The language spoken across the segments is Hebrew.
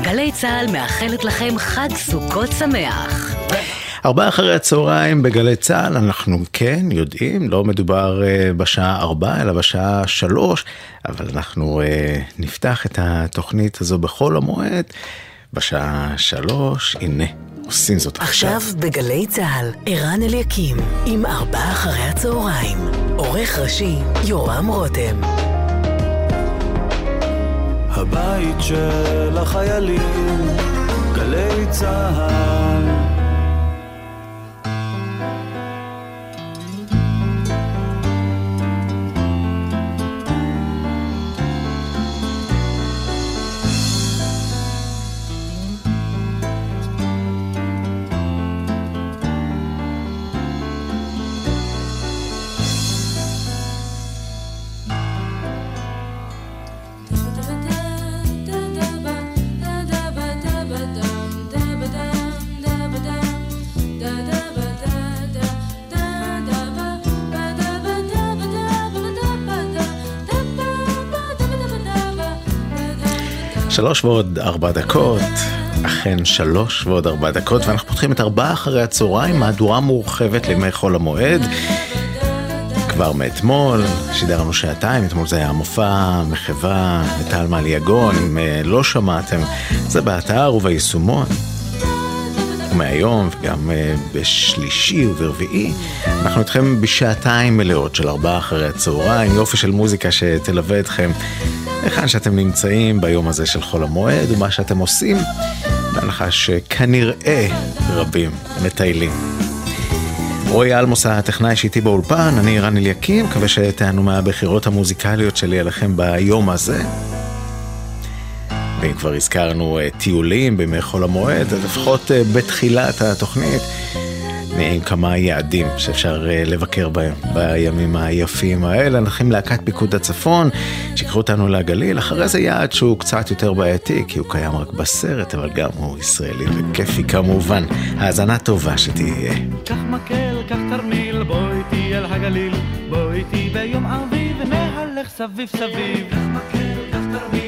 גלי צה"ל מאחלת לכם חג סוכות שמח. ארבעה אחרי הצהריים בגלי צה"ל, אנחנו כן יודעים, לא מדובר uh, בשעה ארבע אלא בשעה שלוש, אבל אנחנו uh, נפתח את התוכנית הזו בחול המועד בשעה שלוש, הנה. עושים זאת עכשיו. עכשיו בגלי צה"ל, ערן אליקים, עם ארבעה אחרי הצהריים. עורך ראשי, יורם רותם. הבית של החיילים, גלי צה"ל. שלוש ועוד ארבע דקות, אכן שלוש ועוד ארבע דקות, ואנחנו פותחים את ארבעה אחרי הצהריים, מהדורה מורחבת לימי חול המועד. כבר מאתמול, שידרנו שעתיים, אתמול זה היה מופע, מחווה, מטל מעלי יגון, אם אה, לא שמעתם, זה באתר וביישומון. ומהיום, וגם אה, בשלישי וברביעי, אנחנו איתכם בשעתיים מלאות של ארבעה אחרי הצהריים, יופי של מוזיקה שתלווה אתכם היכן שאתם נמצאים ביום הזה של חול המועד ומה שאתם עושים, בהנחה שכנראה רבים מטיילים. רועי אלמוס הטכנאי שאיתי באולפן, אני רן אליקים, מקווה שתענו מהבחירות המוזיקליות שלי עליכם ביום הזה. ואם כבר הזכרנו uh, טיולים בימי חול המועד, אז לפחות uh, בתחילת התוכנית עם כמה יעדים שאפשר אה, לבקר בהם בימים היפים האלה. עם להקת פיקוד הצפון, שיקחו אותנו לגליל, אחרי זה יעד שהוא קצת יותר בעייתי, כי הוא קיים רק בסרט, אבל גם הוא ישראלי וכיפי כמובן. האזנה טובה שתהיה. קח מקל, קח תרמיל, בוא איתי אל הגליל, בוא איתי ביום אביב, נהלך סביב סביב. קח מקל, קח תרמיל,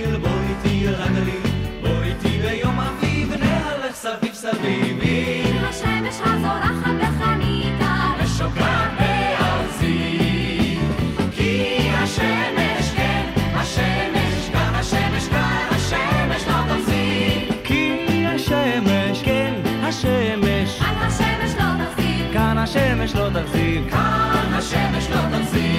שיר הגליל, בוא איתי ביום אביב, נהלך סביב סביב. עיר השמש הזורחת בחניתה, ושוקעת בארזי. כי השמש, כן, השמש, גם השמש, גם השמש לא תחזיק. כי השמש, כן, השמש. לא כאן השמש לא תחזיק. כאן השמש לא תחזיק.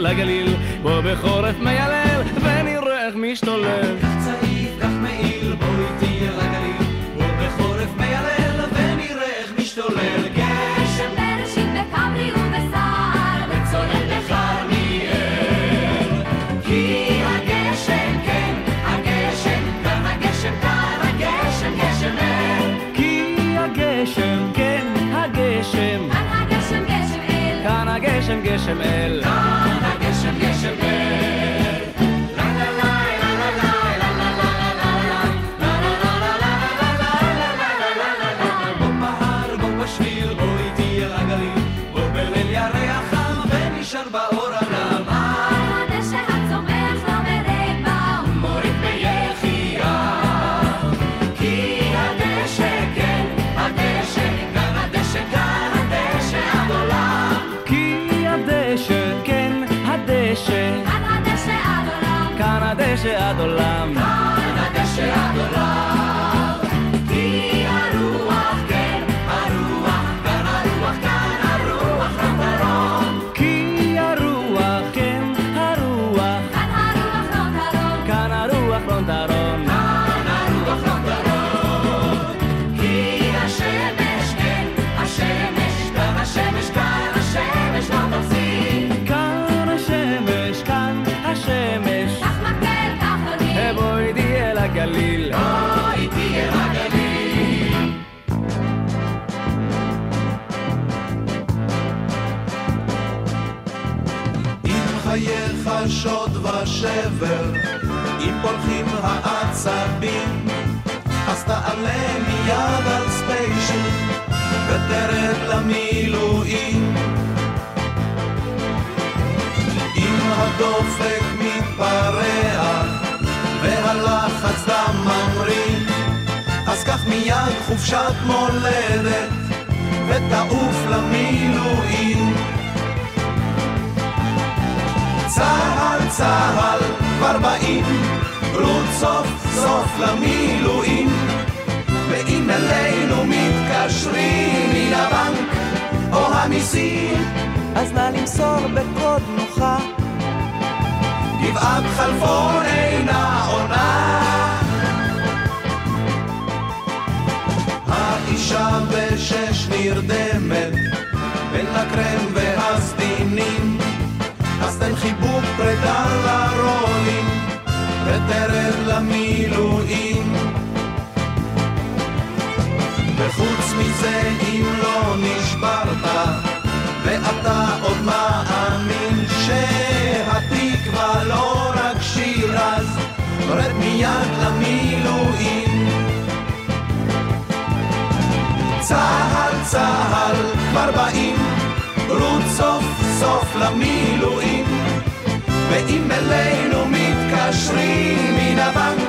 אל הגליל, בוא בחורף מיילל, ונראה איך משתולל. קח צעיף, קח מעיל, בוא איתי אל הגליל, בוא בחורף מיילל, ונראה איך משתולל. גשם בראשית בכברי ובסער, צולל בכרמיאל. כי הגשם, כן, הגשם, כאן הגשם, כאן הגשם, גשם אל. כי הגשם, כן, הגשם, כאן הגשם גשם אל. כאן הגשם, גשם אל. העצבים, אז תעלה מיד על ספיישל, ותרד למילואים. אם הדופק מתפרע, והלחץ דם ממריא, אז קח מיד חופשת מולדת, ותעוף למילואים. צהל צהל כבר באים, רות סוף סוף למילואים. ואם אלינו מתקשרים מן הבנק או המיסים, אז נא למסור בקוד נוחה. גבעת חלפון אינה עונה. האישה בשש נרדמת בין הקרם והסדינים אז תן חיבוק פרידה לרולים ותרד למילואים. וחוץ מזה אם לא נשברת ואתה עוד מאמין שהתקווה לא רק שיר אז רד מיד למילואים. צהל צהל כבר באים רות סוף סוף למילואים. ואם אלינו מתקשרים מן הבנק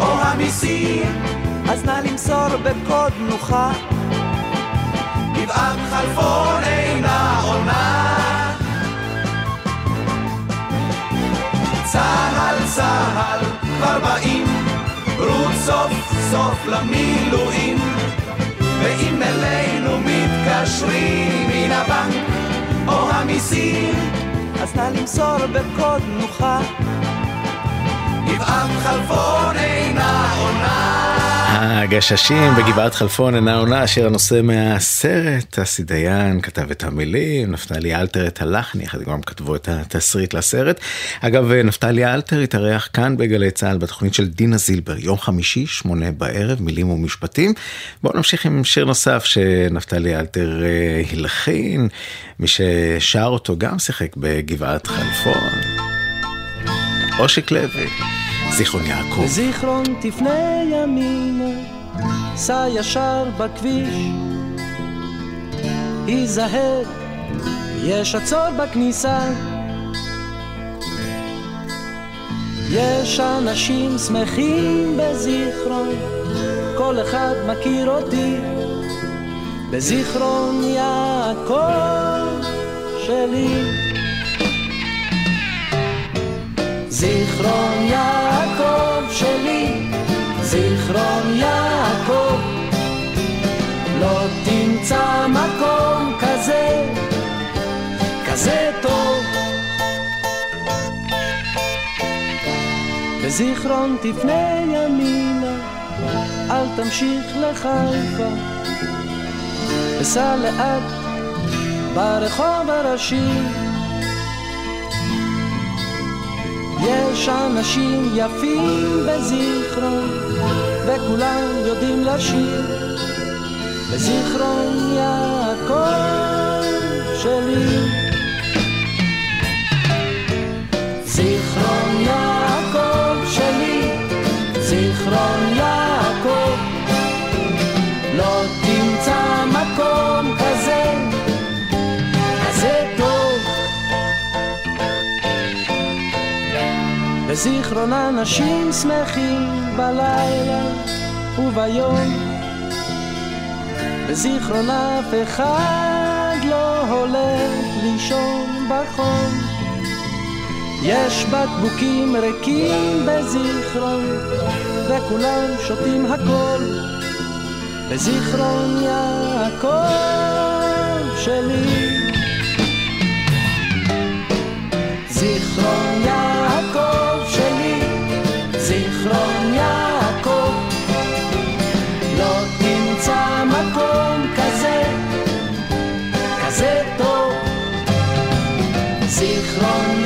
או המיסים אז נא למסור בקוד נוחה. גבעת חלפון אינה עונה צהל צהל כבר באים רות סוף סוף למילואים ואם אלינו מתקשרים מן הבנק או המיסים אז נא למסור בקוד נוחה. הגששים בגבעת חלפון אינה עונה, שיר הנושא מהסרט, אסי דיין כתב את המילים, נפתלי אלתר את הלחן, יחד גם כתבו את התסריט לסרט. אגב, נפתלי אלתר התארח כאן בגלי צה"ל בתוכנית של דינה זילבר, יום חמישי, שמונה בערב, מילים ומשפטים. בואו נמשיך עם שיר נוסף שנפתלי אלתר אה, הלחין, מי ששר אותו גם שיחק בגבעת חלפון. אושיק לוי. זיכרון יעקב. זיכרון תפנה ימינה, סע ישר בכביש. היזהר, יש עצור בכניסה. יש אנשים שמחים בזיכרון, כל אחד מכיר אותי. בזיכרון יעקב שלי. זיכרון יעקב שלי, זיכרון יעקב, לא תמצא מקום כזה, כזה טוב. בזיכרון תפנה ימינה, אל תמשיך לחיפה, וסע לאט ברחוב הראשי. יש אנשים יפים בזיכרון, וכולם יודעים לשיר. בזיכרון יעקב שלי. זיכרון יעקב שלי, זיכרון בזיכרון אנשים שמחים בלילה וביום. בזיכרון אף אחד לא הולך לישון בחום. יש בקבוקים ריקים בזיכרון, וכולם שותים הכל. בזיכרון יעקב שלי. זיכרון יעקב זיכרון יעקב. לא תמצא מקום כזה, כזה טוב. זיכרון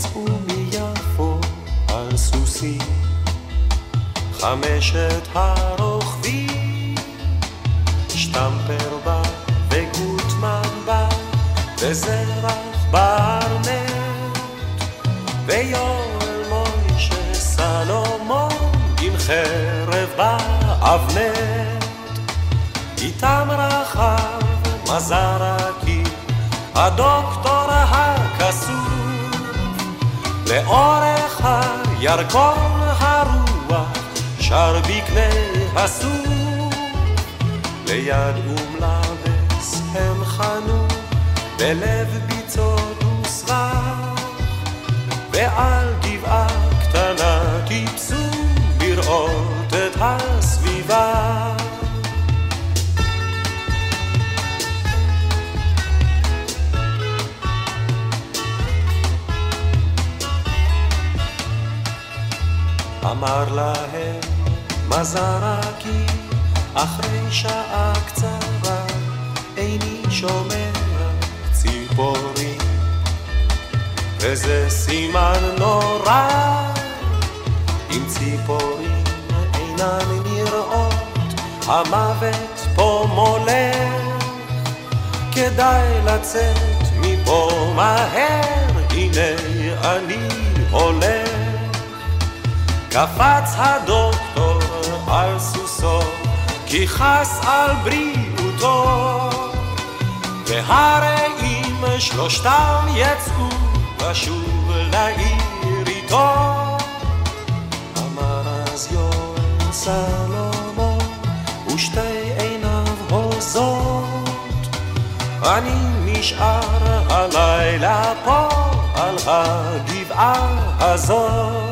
יצאו מיפו על סוסים. חמשת הרוכבים, שטמפר בא וגוטמן בא, וזרח ברנט, ויואל מוישה סלומון עם חרב באבנט. איתם רחב מזרקי, הדוקטור לאורך הירקון הרוח שר בקנה הסוף, ליד אום לבס הם חנו, בלב ביצות וסבך, ועל גבעה קטנה טיפסו לראות את הסביבה. אמר להם מזרקי אחרי שעה קצרה איני שומע ציפורים. וזה סימן נורא אם ציפורים אינן נראות המוות פה מולך. כדאי לצאת מפה מהר הנה אני הולך קפץ הדוקטור על סוסו, כי חס על בריאותו. והרי אם שלושתם יצאו לשוב לעיר איתו, אמר אז יואל סלומון, ושתי עיניו הוזות, אני נשאר הלילה פה על הגבעה הזאת.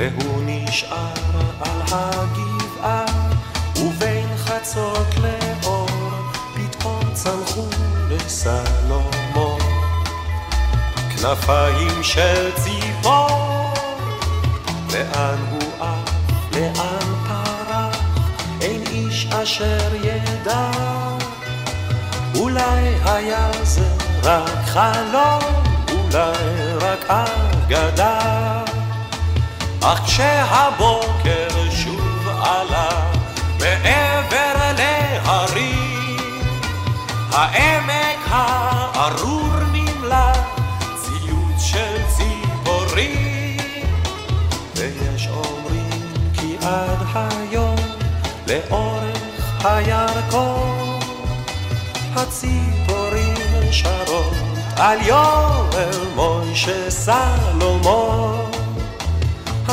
והוא נשאר על הגבעה, ובין חצות לאור, פתאום צמחו לסלומון כנפיים של ציפור. לאן הוא עף, לאן פרח, אין איש אשר ידע. אולי היה זה רק חלום, אולי רק אגדה. אך כשהבוקר שוב עלה מעבר להרים, העמק הארור נמלא ציוץ של ציפורים. ויש אומרים כי עד היום לאורך הירקון הציפורים שרות על יואל מוישה סלומון.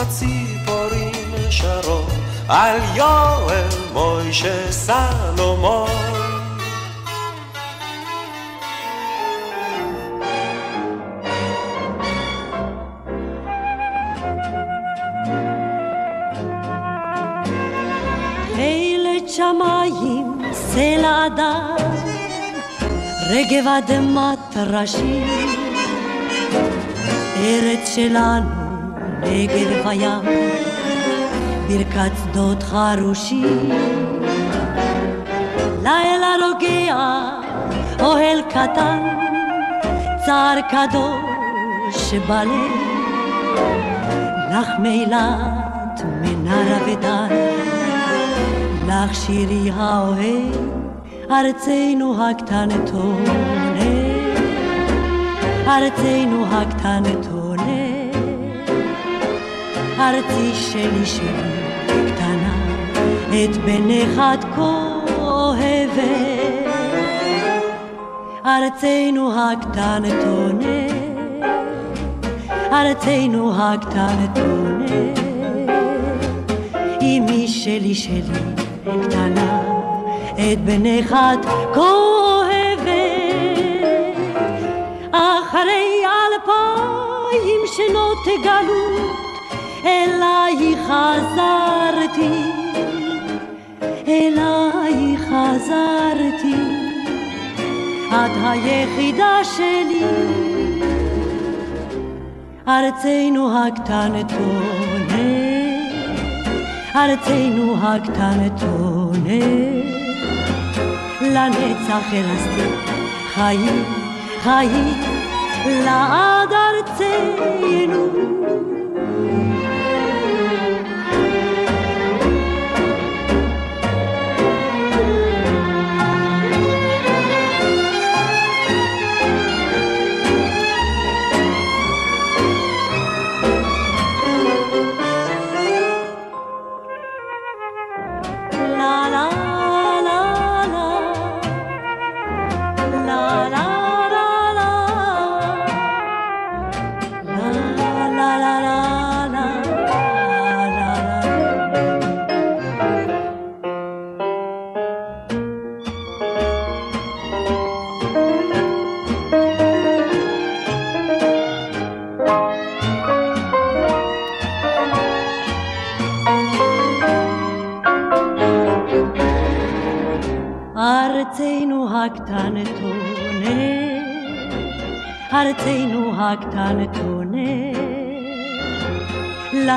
הציפורים שרות על יואל מוישה סלומון. שמיים, סלע אדם, רגב אדמת ראשים, ארץ שלנו נגב וים, ברכת שדות חרושים. לילה רוגע, אוהל קטן, צער קדוש בלב, לך מילת מנרה ודן, לך שירי האוהב, ארצנו הקטנטונת, ארצנו הקטנטונת. ארצי שלי שלי קטנה, את בנך את כה אוהבת. ארצנו הקטנטונת, ארצנו הקטנטונת, אמי שלי שלי קטנה, את בנך את כה אוהבת. אחרי אלפיים שנות גלות אלייך חזרתי, אלייך חזרתי, את היחידה שלי. ארצנו הקטנטונת, ארצנו הקטנטונת, לנצח ארסתי חיים, חיים, לעד ארצנו.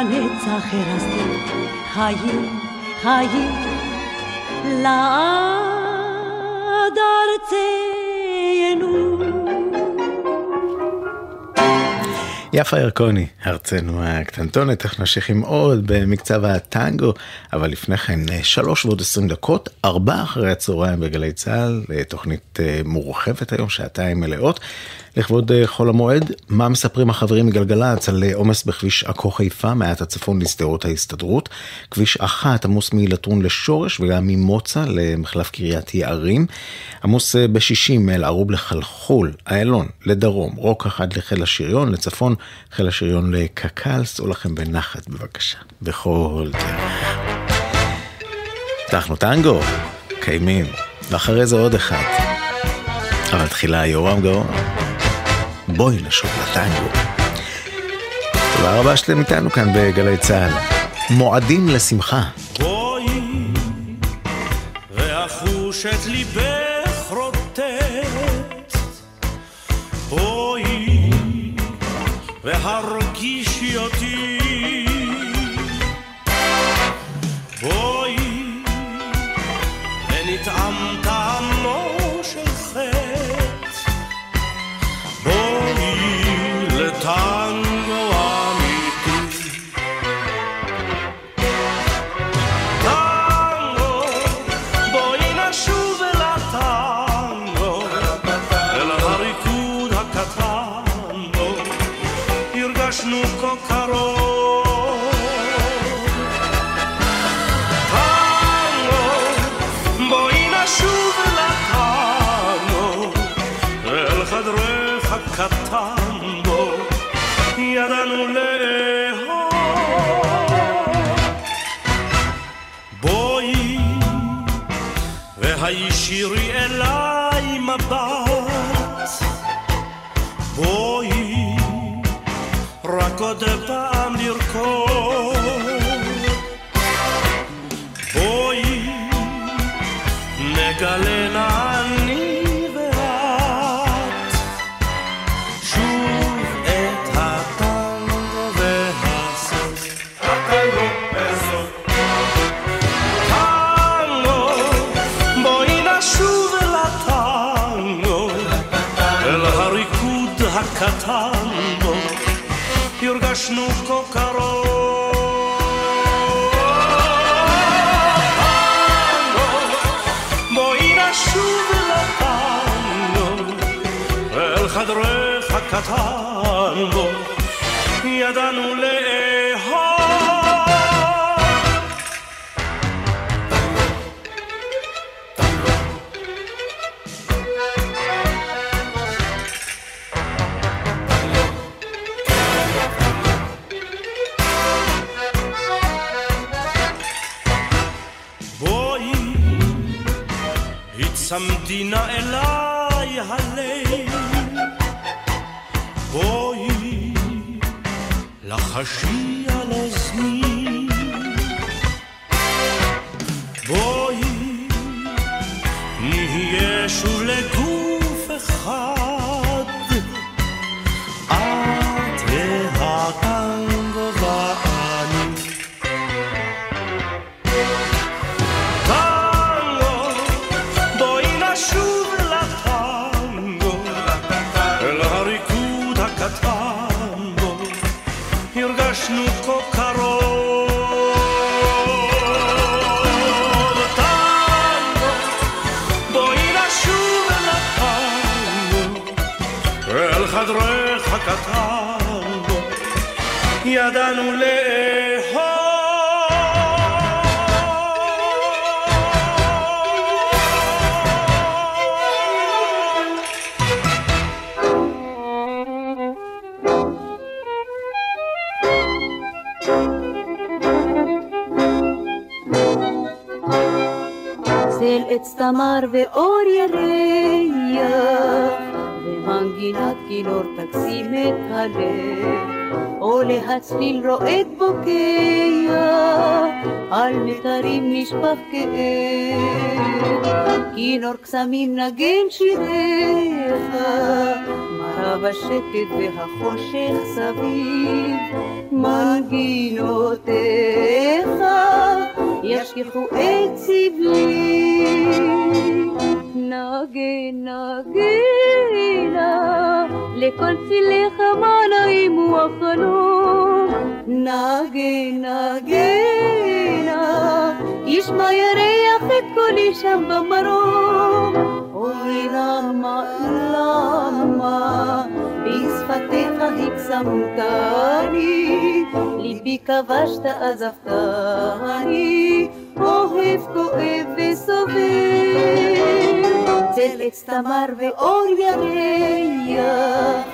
לנצח הרסתי חיים, חיים, לעד ארצנו. יפה ירקוני, ארצנו הקטנטונת, תכף נמשיך עם עוד במקצב הטנגו, אבל לפני כן, שלוש ועוד עשרים דקות, ארבע אחרי הצהריים בגלי צה"ל, תוכנית אה, מורחבת היום, שעתיים מלאות. לכבוד אה, חול המועד, מה מספרים החברים מגלגלצ על אה, עומס בכביש עכו חיפה, מעט הצפון לשדרות ההסתדרות, כביש אחת עמוס מלטרון לשורש וגם ממוצא למחלף קריית יערים, עמוס אה, בשישים מאל-ערוב לחלחול, איילון לדרום, רוקח עד לחיל השריון, לצפון חיל השריון לקק"ל, סעו לכם בנחת בבקשה, בכל דרך. פתחנו טנגו, קיימים, ואחרי זה עוד אחד. אבל תחילה יורם גאון. בואי נשוב לטנגו. תודה רבה שאתם איתנו כאן בגלי צה"ל. מועדים לשמחה. בואי ואחוש את ליבך רוטט בואי והרגישי אותי חדרך הקטן בו, ידענו לאהוב. בואי, הצמדי נא אליי हसी צל עץ תמר ואור ירח, ומנגינת כינור תקסים את הלב, או להצליל רועד בוקע, על מיתרים נשפך כאב. כינור קסמים נגן שיריך, בשקט והחושך סביב, מנגינותיך ישכחו את סבלי. נגן נגנה, לכל צילך מה נעים הוא החלום. נגן נגנה, ישמע ירח את קולי שם במרום. אוי למה, למה, בשפתיך הקסמתני, ליבי כבשת עזבתני, אוהב כואב וסובל. צל עץ תמר ואור ירח,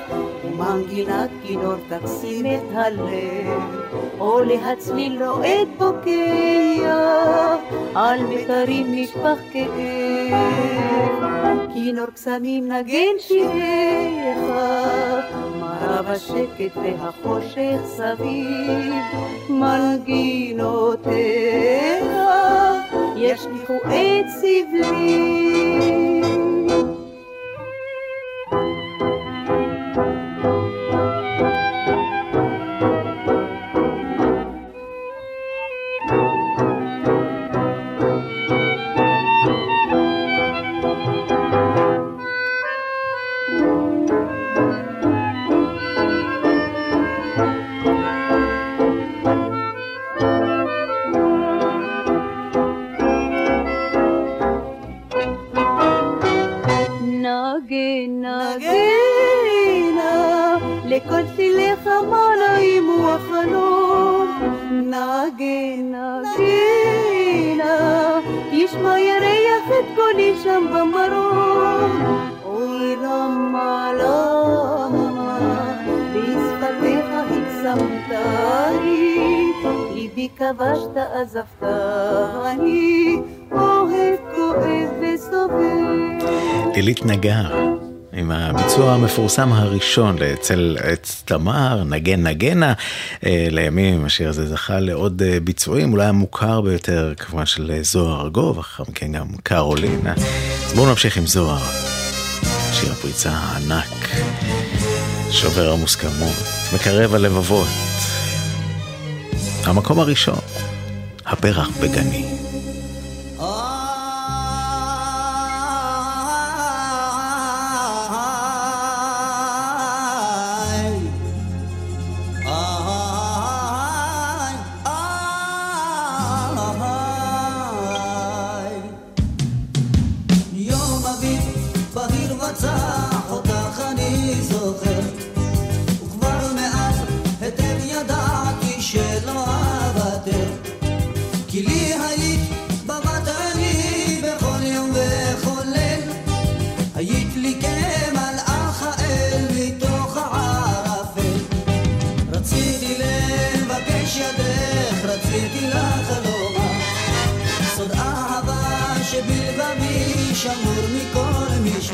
ומנגינת כינור תקסים את הלב, או להצליל רועד בוקע, על מיתרים נשפך כאב. כינור קסמים נגן שיריך, מרה בשקט והחושך סביב, מנגינותיך ישליכו את סבלי. נגנה, לכל צילך הוא החלום. נגן נגנה, ישמע ירח את קולי שם במרום. אוי למה למה, בשפתיך הקסמתני, ליבי כבשת עזבתני, אוהב כואב וסובל. עילית נגר, עם הביצוע המפורסם הראשון לאצל עץ תמר, נגן נגנה. אה, לימים השיר הזה זכה לעוד אה, ביצועים, אולי המוכר ביותר כמובן של אה, זוהר ארגוב, אחר מכן גם קרולינה. אז בואו נמשיך עם זוהר, שיר הפריצה הענק, שובר המוסכמות, מקרב הלבבות. המקום הראשון, הפרח בגני.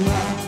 מכל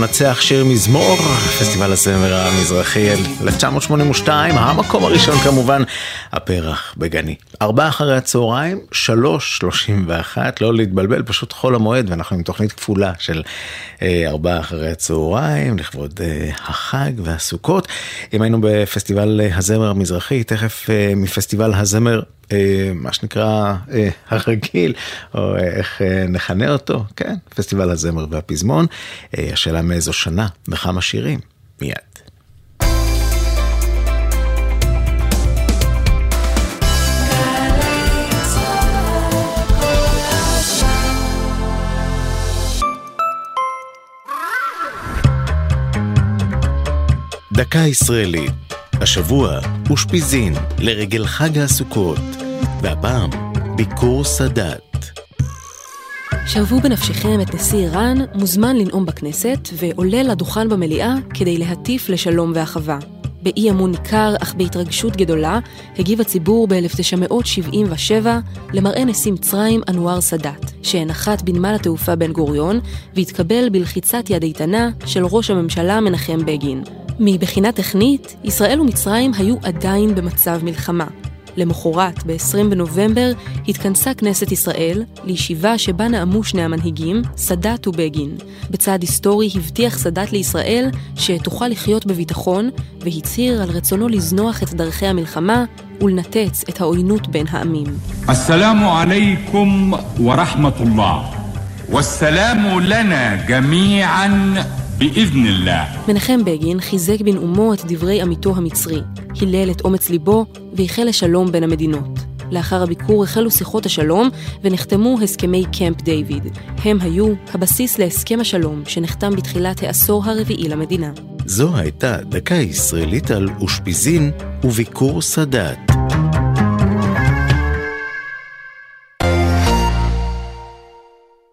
למנצח שיר מזמור, פסטיבל הזמר המזרחי 1982, המקום הראשון כמובן, הפרח בגני. ארבעה אחרי הצהריים, שלוש שלושים ואחת, לא להתבלבל, פשוט חול המועד, ואנחנו עם תוכנית כפולה של אה, ארבעה אחרי הצהריים, לכבוד אה, החג והסוכות. אם היינו בפסטיבל הזמר המזרחי, תכף מפסטיבל הזמר אה, מה שנקרא אה, הרגיל, או אה, איך נכנה אותו, כן, פסטיבל הזמר והפזמון. השאלה מאיזו שנה וכמה שירים, מיד. דקה ישראלית, השבוע אושפיזין לרגל חג הסוכות. והפעם, ביקור סאדאת. שוו בנפשכם את נשיא איראן, מוזמן לנאום בכנסת, ועולה לדוכן במליאה כדי להטיף לשלום ואחווה. באי אמון ניכר, אך בהתרגשות גדולה, הגיב הציבור ב-1977 למראה נשיא מצרים אנואר סאדאת, שהנחת בנמל התעופה בן גוריון, והתקבל בלחיצת יד איתנה של ראש הממשלה מנחם בגין. מבחינה טכנית, ישראל ומצרים היו עדיין במצב מלחמה, למחרת, ב-20 בנובמבר, התכנסה כנסת ישראל לישיבה שבה נאמו שני המנהיגים, סאדאת ובגין. בצעד היסטורי הבטיח סאדאת לישראל שתוכל לחיות בביטחון, והצהיר על רצונו לזנוח את דרכי המלחמה ולנתץ את העוינות בין העמים. السلام عليكم ورحمة الله والسلام لنا جميعا באיזן אללה. מנחם בגין חיזק בנאומו את דברי עמיתו המצרי, הילל את אומץ ליבו והחל לשלום בין המדינות. לאחר הביקור החלו שיחות השלום ונחתמו הסכמי קמפ דיוויד. הם היו הבסיס להסכם השלום שנחתם בתחילת העשור הרביעי למדינה. זו הייתה דקה ישראלית על אושפיזין וביקור סאדאת.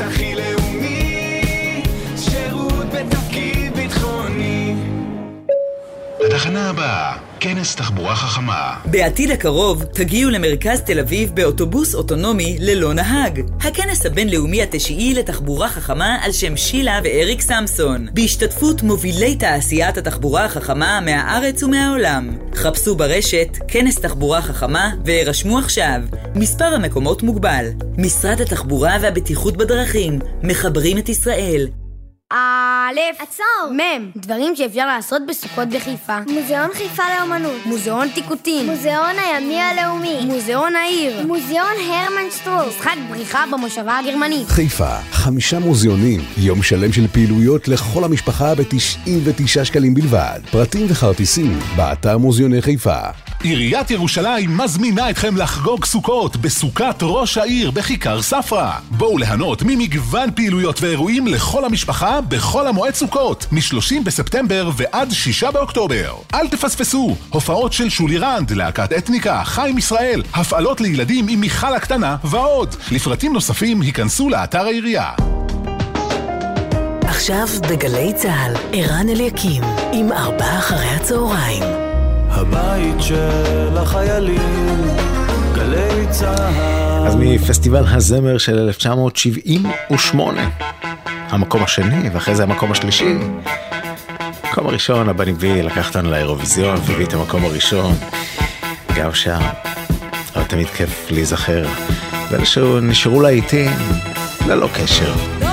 לאומי, התחנה הבאה כנס תחבורה חכמה. בעתיד הקרוב תגיעו למרכז תל אביב באוטובוס אוטונומי ללא נהג. הכנס הבינלאומי התשיעי לתחבורה חכמה על שם שילה ואריק סמסון, בהשתתפות מובילי תעשיית התחבורה החכמה מהארץ ומהעולם. חפשו ברשת כנס תחבורה חכמה והירשמו עכשיו. מספר המקומות מוגבל. משרד התחבורה והבטיחות בדרכים, מחברים את ישראל. א', עצור, מ', דברים שאפשר לעשות בסוכות בחיפה. מוזיאון חיפה לאמנות. מוזיאון טיקוטין. מוזיאון הימי הלאומי. מוזיאון העיר. מוזיאון הרמן שטרוק. משחק בריחה במושבה הגרמנית. חיפה, חמישה מוזיאונים, יום שלם של פעילויות לכל המשפחה ב-99 שקלים בלבד. פרטים וכרטיסים, באתר מוזיאוני חיפה. עיריית ירושלים מזמינה אתכם לחגוג סוכות בסוכת ראש העיר בכיכר ספרא. בואו ליהנות ממגוון פעילויות ואירועים לכל המשפחה בכל המועד סוכות, מ-30 בספטמבר ועד 6 באוקטובר. אל תפספסו, הופעות של שולי רנד, להקת אתניקה, חיים ישראל, הפעלות לילדים עם מיכל הקטנה ועוד. לפרטים נוספים היכנסו לאתר העירייה. עכשיו בגלי צה"ל, ערן אליקים, עם ארבעה אחרי הצהריים. הבית של החיילים, גלי צה"ל. אז מפסטיבל הזמר של 1978. המקום השני, ואחרי זה המקום השלישי. המקום הראשון, הבני וי לקח אותנו לאירוויזיון והביא את המקום הראשון. גם שם, אבל תמיד כיף להיזכר. ואלה שנשארו להיטים, ללא קשר.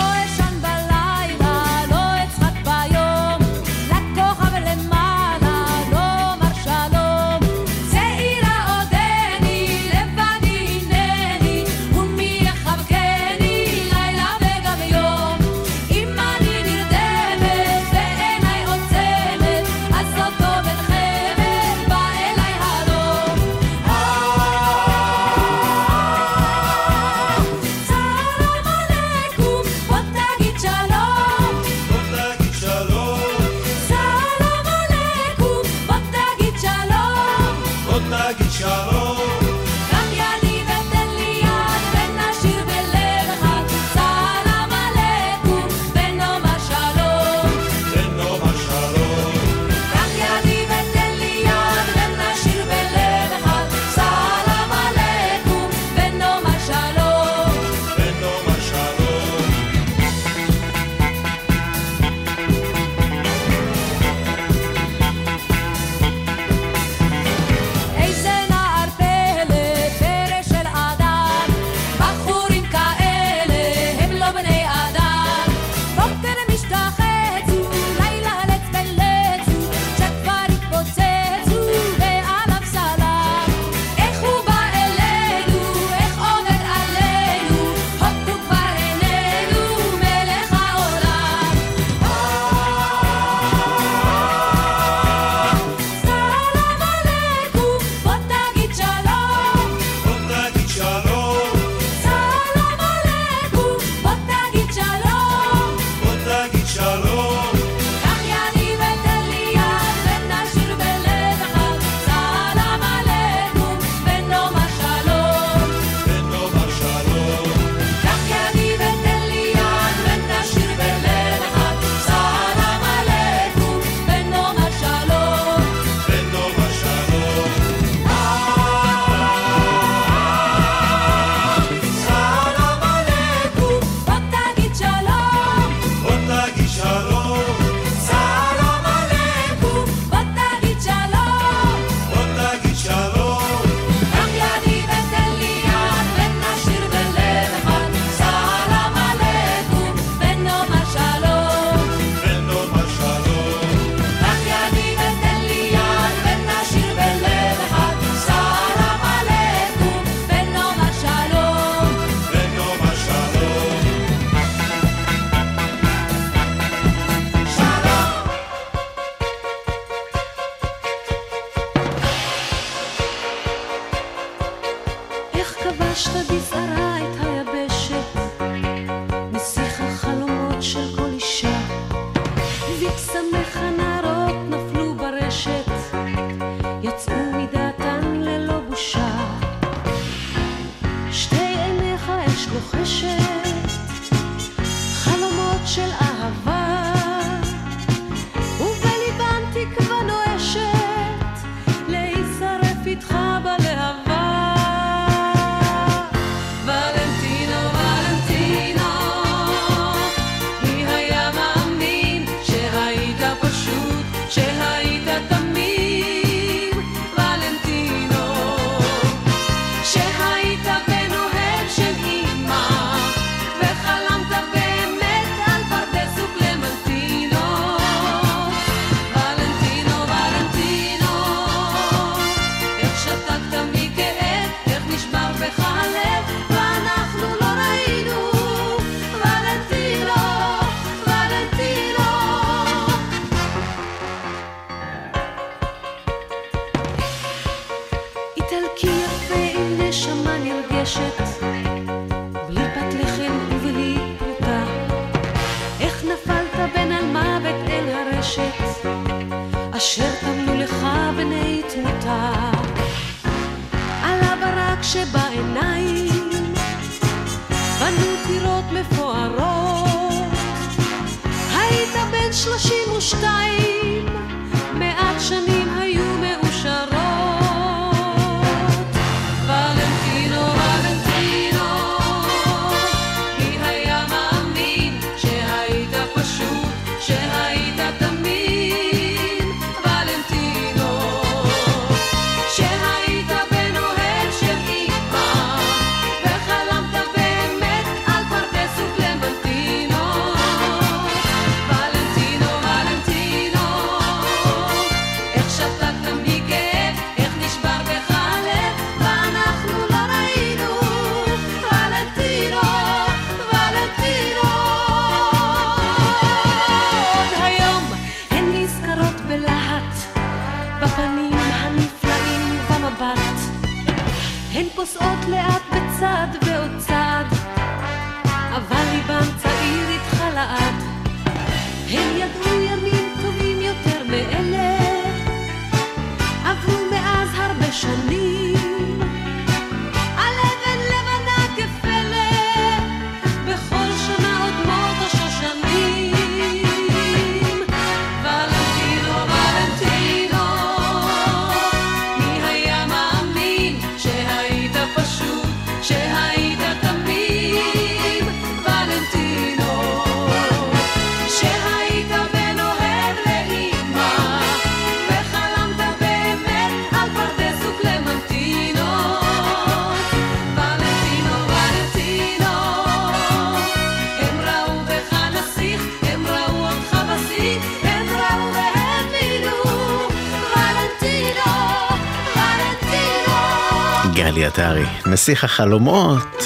נסיך החלומות.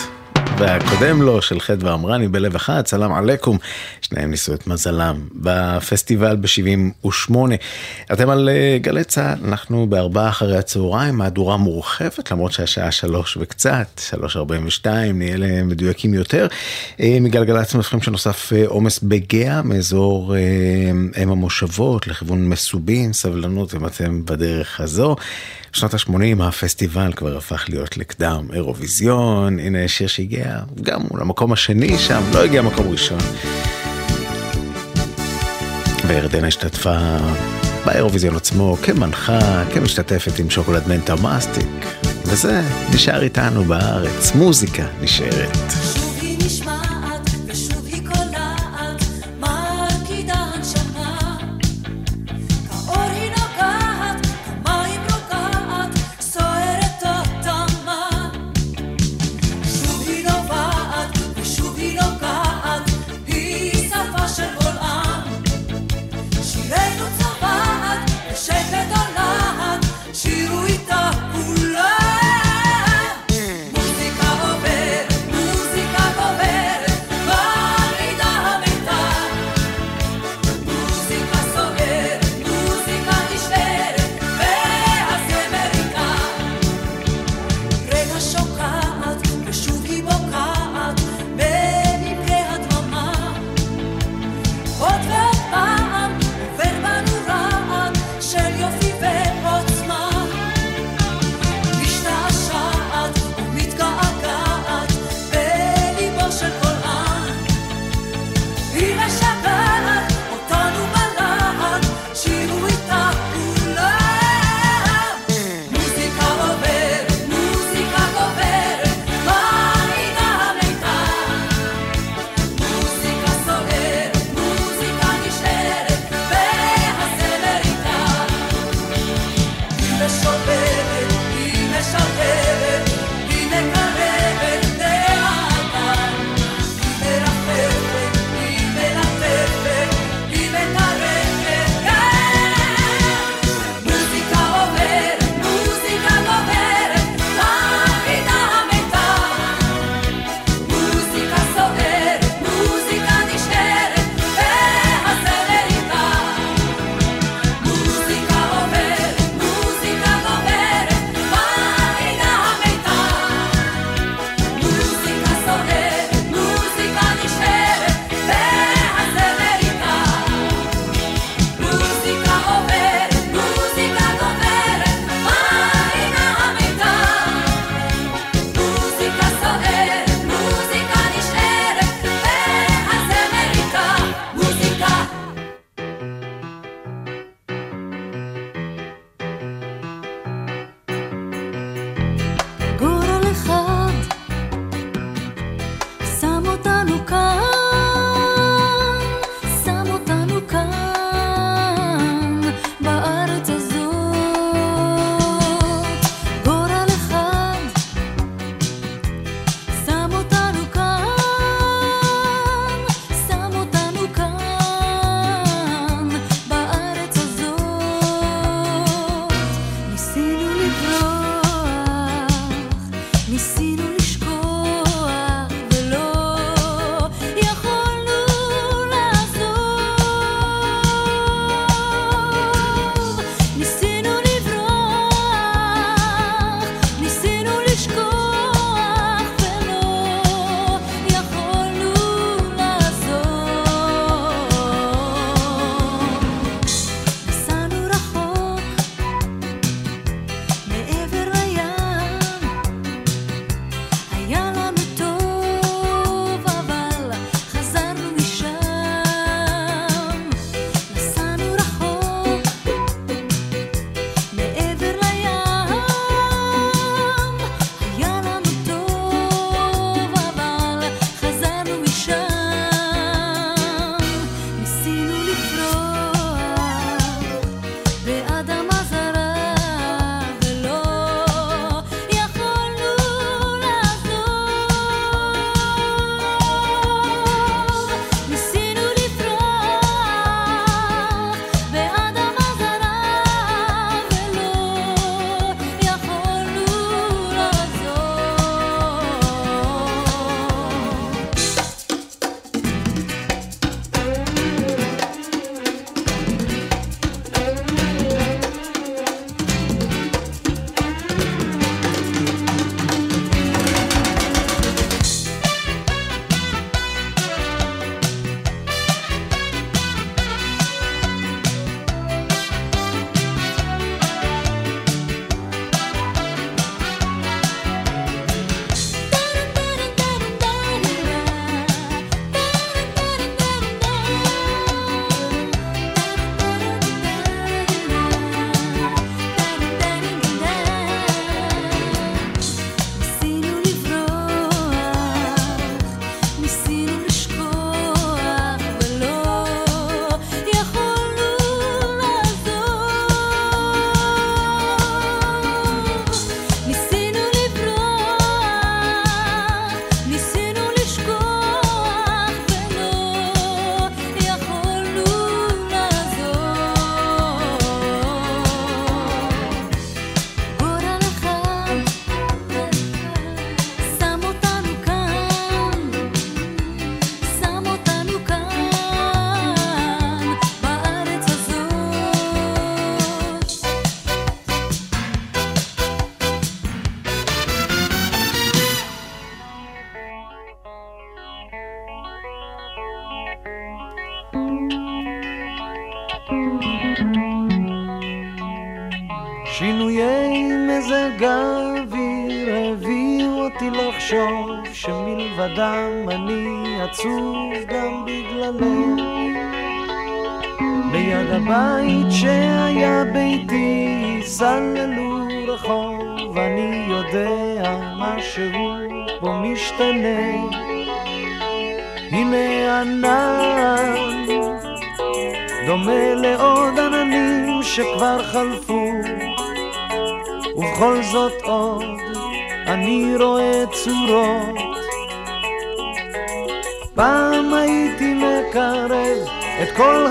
והקודם לו, של חדווה עמרני בלב אחד, סלאם עליכום. שניהם ניסו את מזלם בפסטיבל ב-78. אתם על אה, גלי צה"ל, אנחנו בארבעה אחרי הצהריים, מהדורה מורחבת, למרות שהשעה שלוש וקצת, שלוש ארבעים ושתיים, נהיה למדויקים יותר. אה, מגלגלצ מפחים שנוסף אה, עומס בגאה, מאזור אם המושבות לכיוון מסובים, סבלנות, אם אתם בדרך הזו. שנות ה-80 הפסטיבל כבר הפך להיות לקדם אירוויזיון, הנה שיר שהגיע גם למקום השני שם, לא הגיע מקום ראשון. וירדנה השתתפה באירוויזיון עצמו כמנחה, כמשתתפת עם שוקולד מנטה מאסטיק, וזה נשאר איתנו בארץ, מוזיקה נשארת. שוב היא נשמע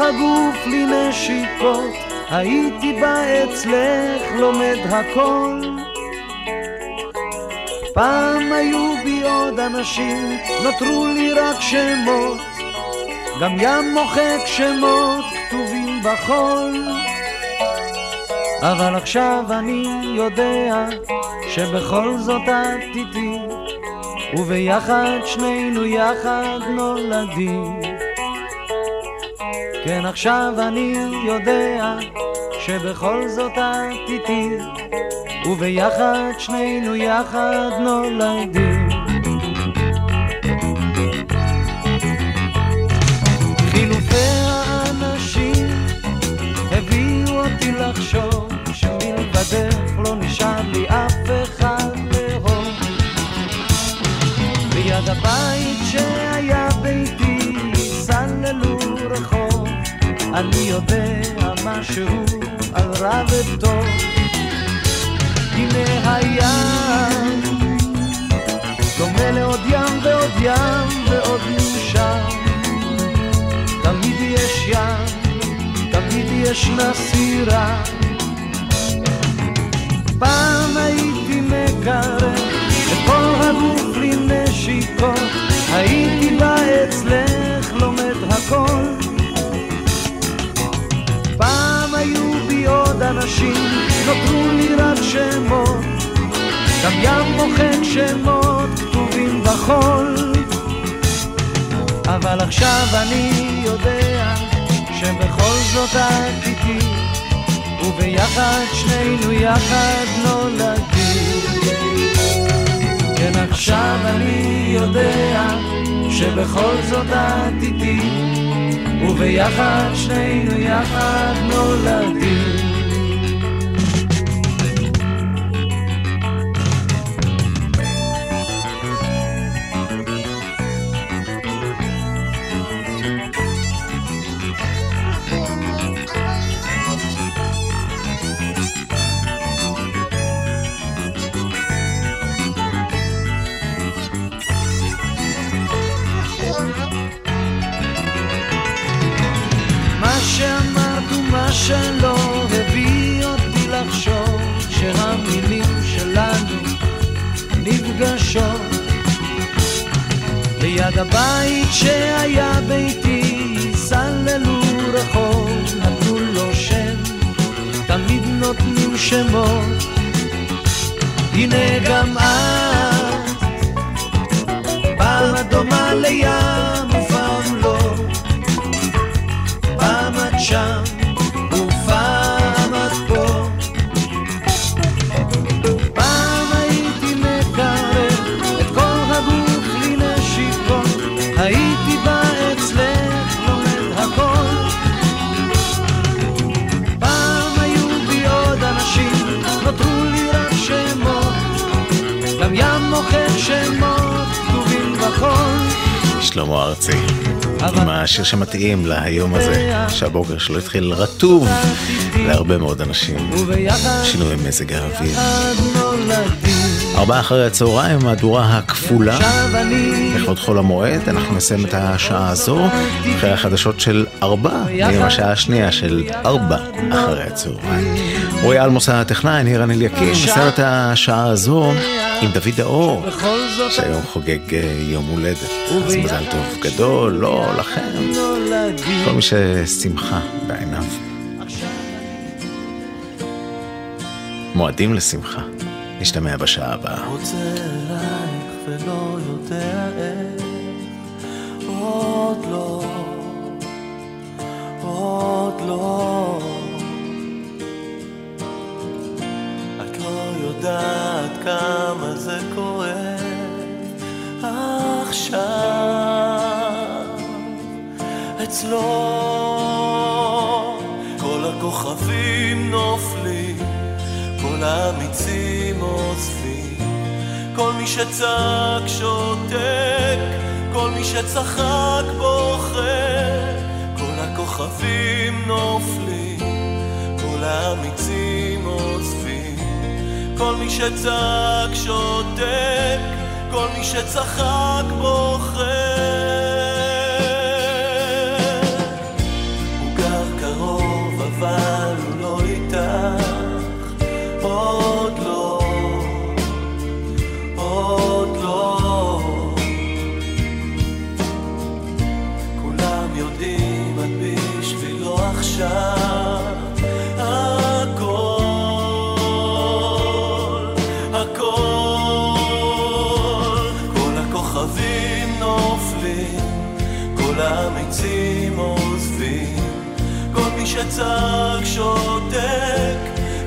הגוף לנשיקות, הייתי בא אצלך לומד הכל. פעם היו בי עוד אנשים, נותרו לי רק שמות, גם ים מוחק שמות כתובים בחול. אבל עכשיו אני יודע שבכל זאת את איתי, וביחד שנינו יחד נולדים. כן עכשיו אני יודע שבכל זאת את איתי, וביחד שנינו יחד נולדים. חילופי האנשים הביאו אותי לחשוב שמלבדך לא נשאר לי אף אני יודע משהו על רע וטוב. הנה הים, דומה לעוד ים ועוד ים ועוד מאושר. תמיד יש ים, תמיד ישנה סירה. פעם הייתי מקרב את כל הגוף לנשיקות, נותרו לי רק שמות, גם ים מוחק שמות כתובים בחול. אבל עכשיו אני יודע שבכל זאת את איתי, וביחד שנינו יחד נולדים. כן עכשיו אני יודע שבכל זאת את איתי, וביחד שנינו יחד נולדים. ליד הבית שהיה ביתי סללו רחוב נתנו לו שם תמיד נותנים שמות. הנה גם את פעם דומה לים שלמה ארצי, עם השיר שמתאים להיום הזה, שהבוקר שלו התחיל רטוב להרבה מאוד אנשים. שינוי מזג האוויר. ארבעה אחרי הצהריים, מהדורה הכפולה. לכבוד חול המועד, אנחנו נסיים את השעה הזו אחרי החדשות של ארבע, עם השעה השנייה של ארבע אחרי הצהריים. רועי אלמוס הטכנאי, ניר אליקים, נסיים את השעה הזו עם דוד האור, שהיום חוגג אה, יום הולדת. אז מזל טוב גדול, לא לכם, כל מי ששמחה בעיניו. מועדים לשמחה. נשתמע בשעה הבאה. רוצה אלייך ולא יודע איך, עוד לא, עוד לא. יודעת כמה זה כואב עכשיו אצלו. כל הכוכבים נופלים, כל האמיצים עוזבים, כל מי שצעק שותק, כל מי שצחק בוכה, כל הכוכבים נופלים, כל האמיצים כל מי שצעק שותק, כל מי שצחק בוכה. שצעק שותק,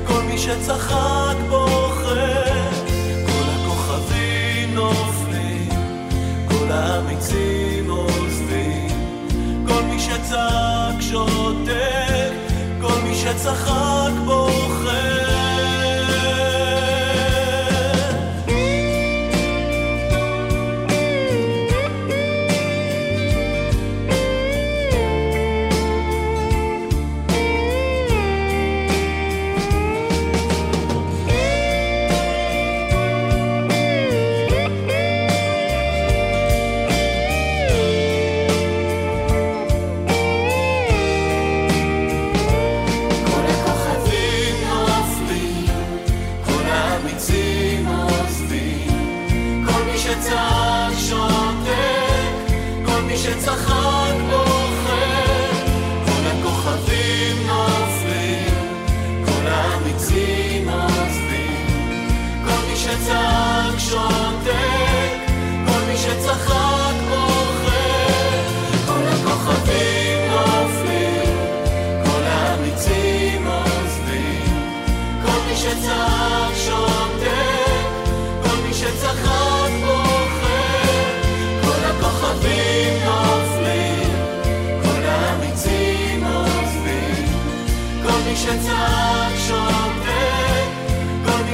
כל מי שצחק בוכה כל הכוכבים נופלים, כל האמיצים עוזבים. כל מי שצעק שותק, כל מי שצחק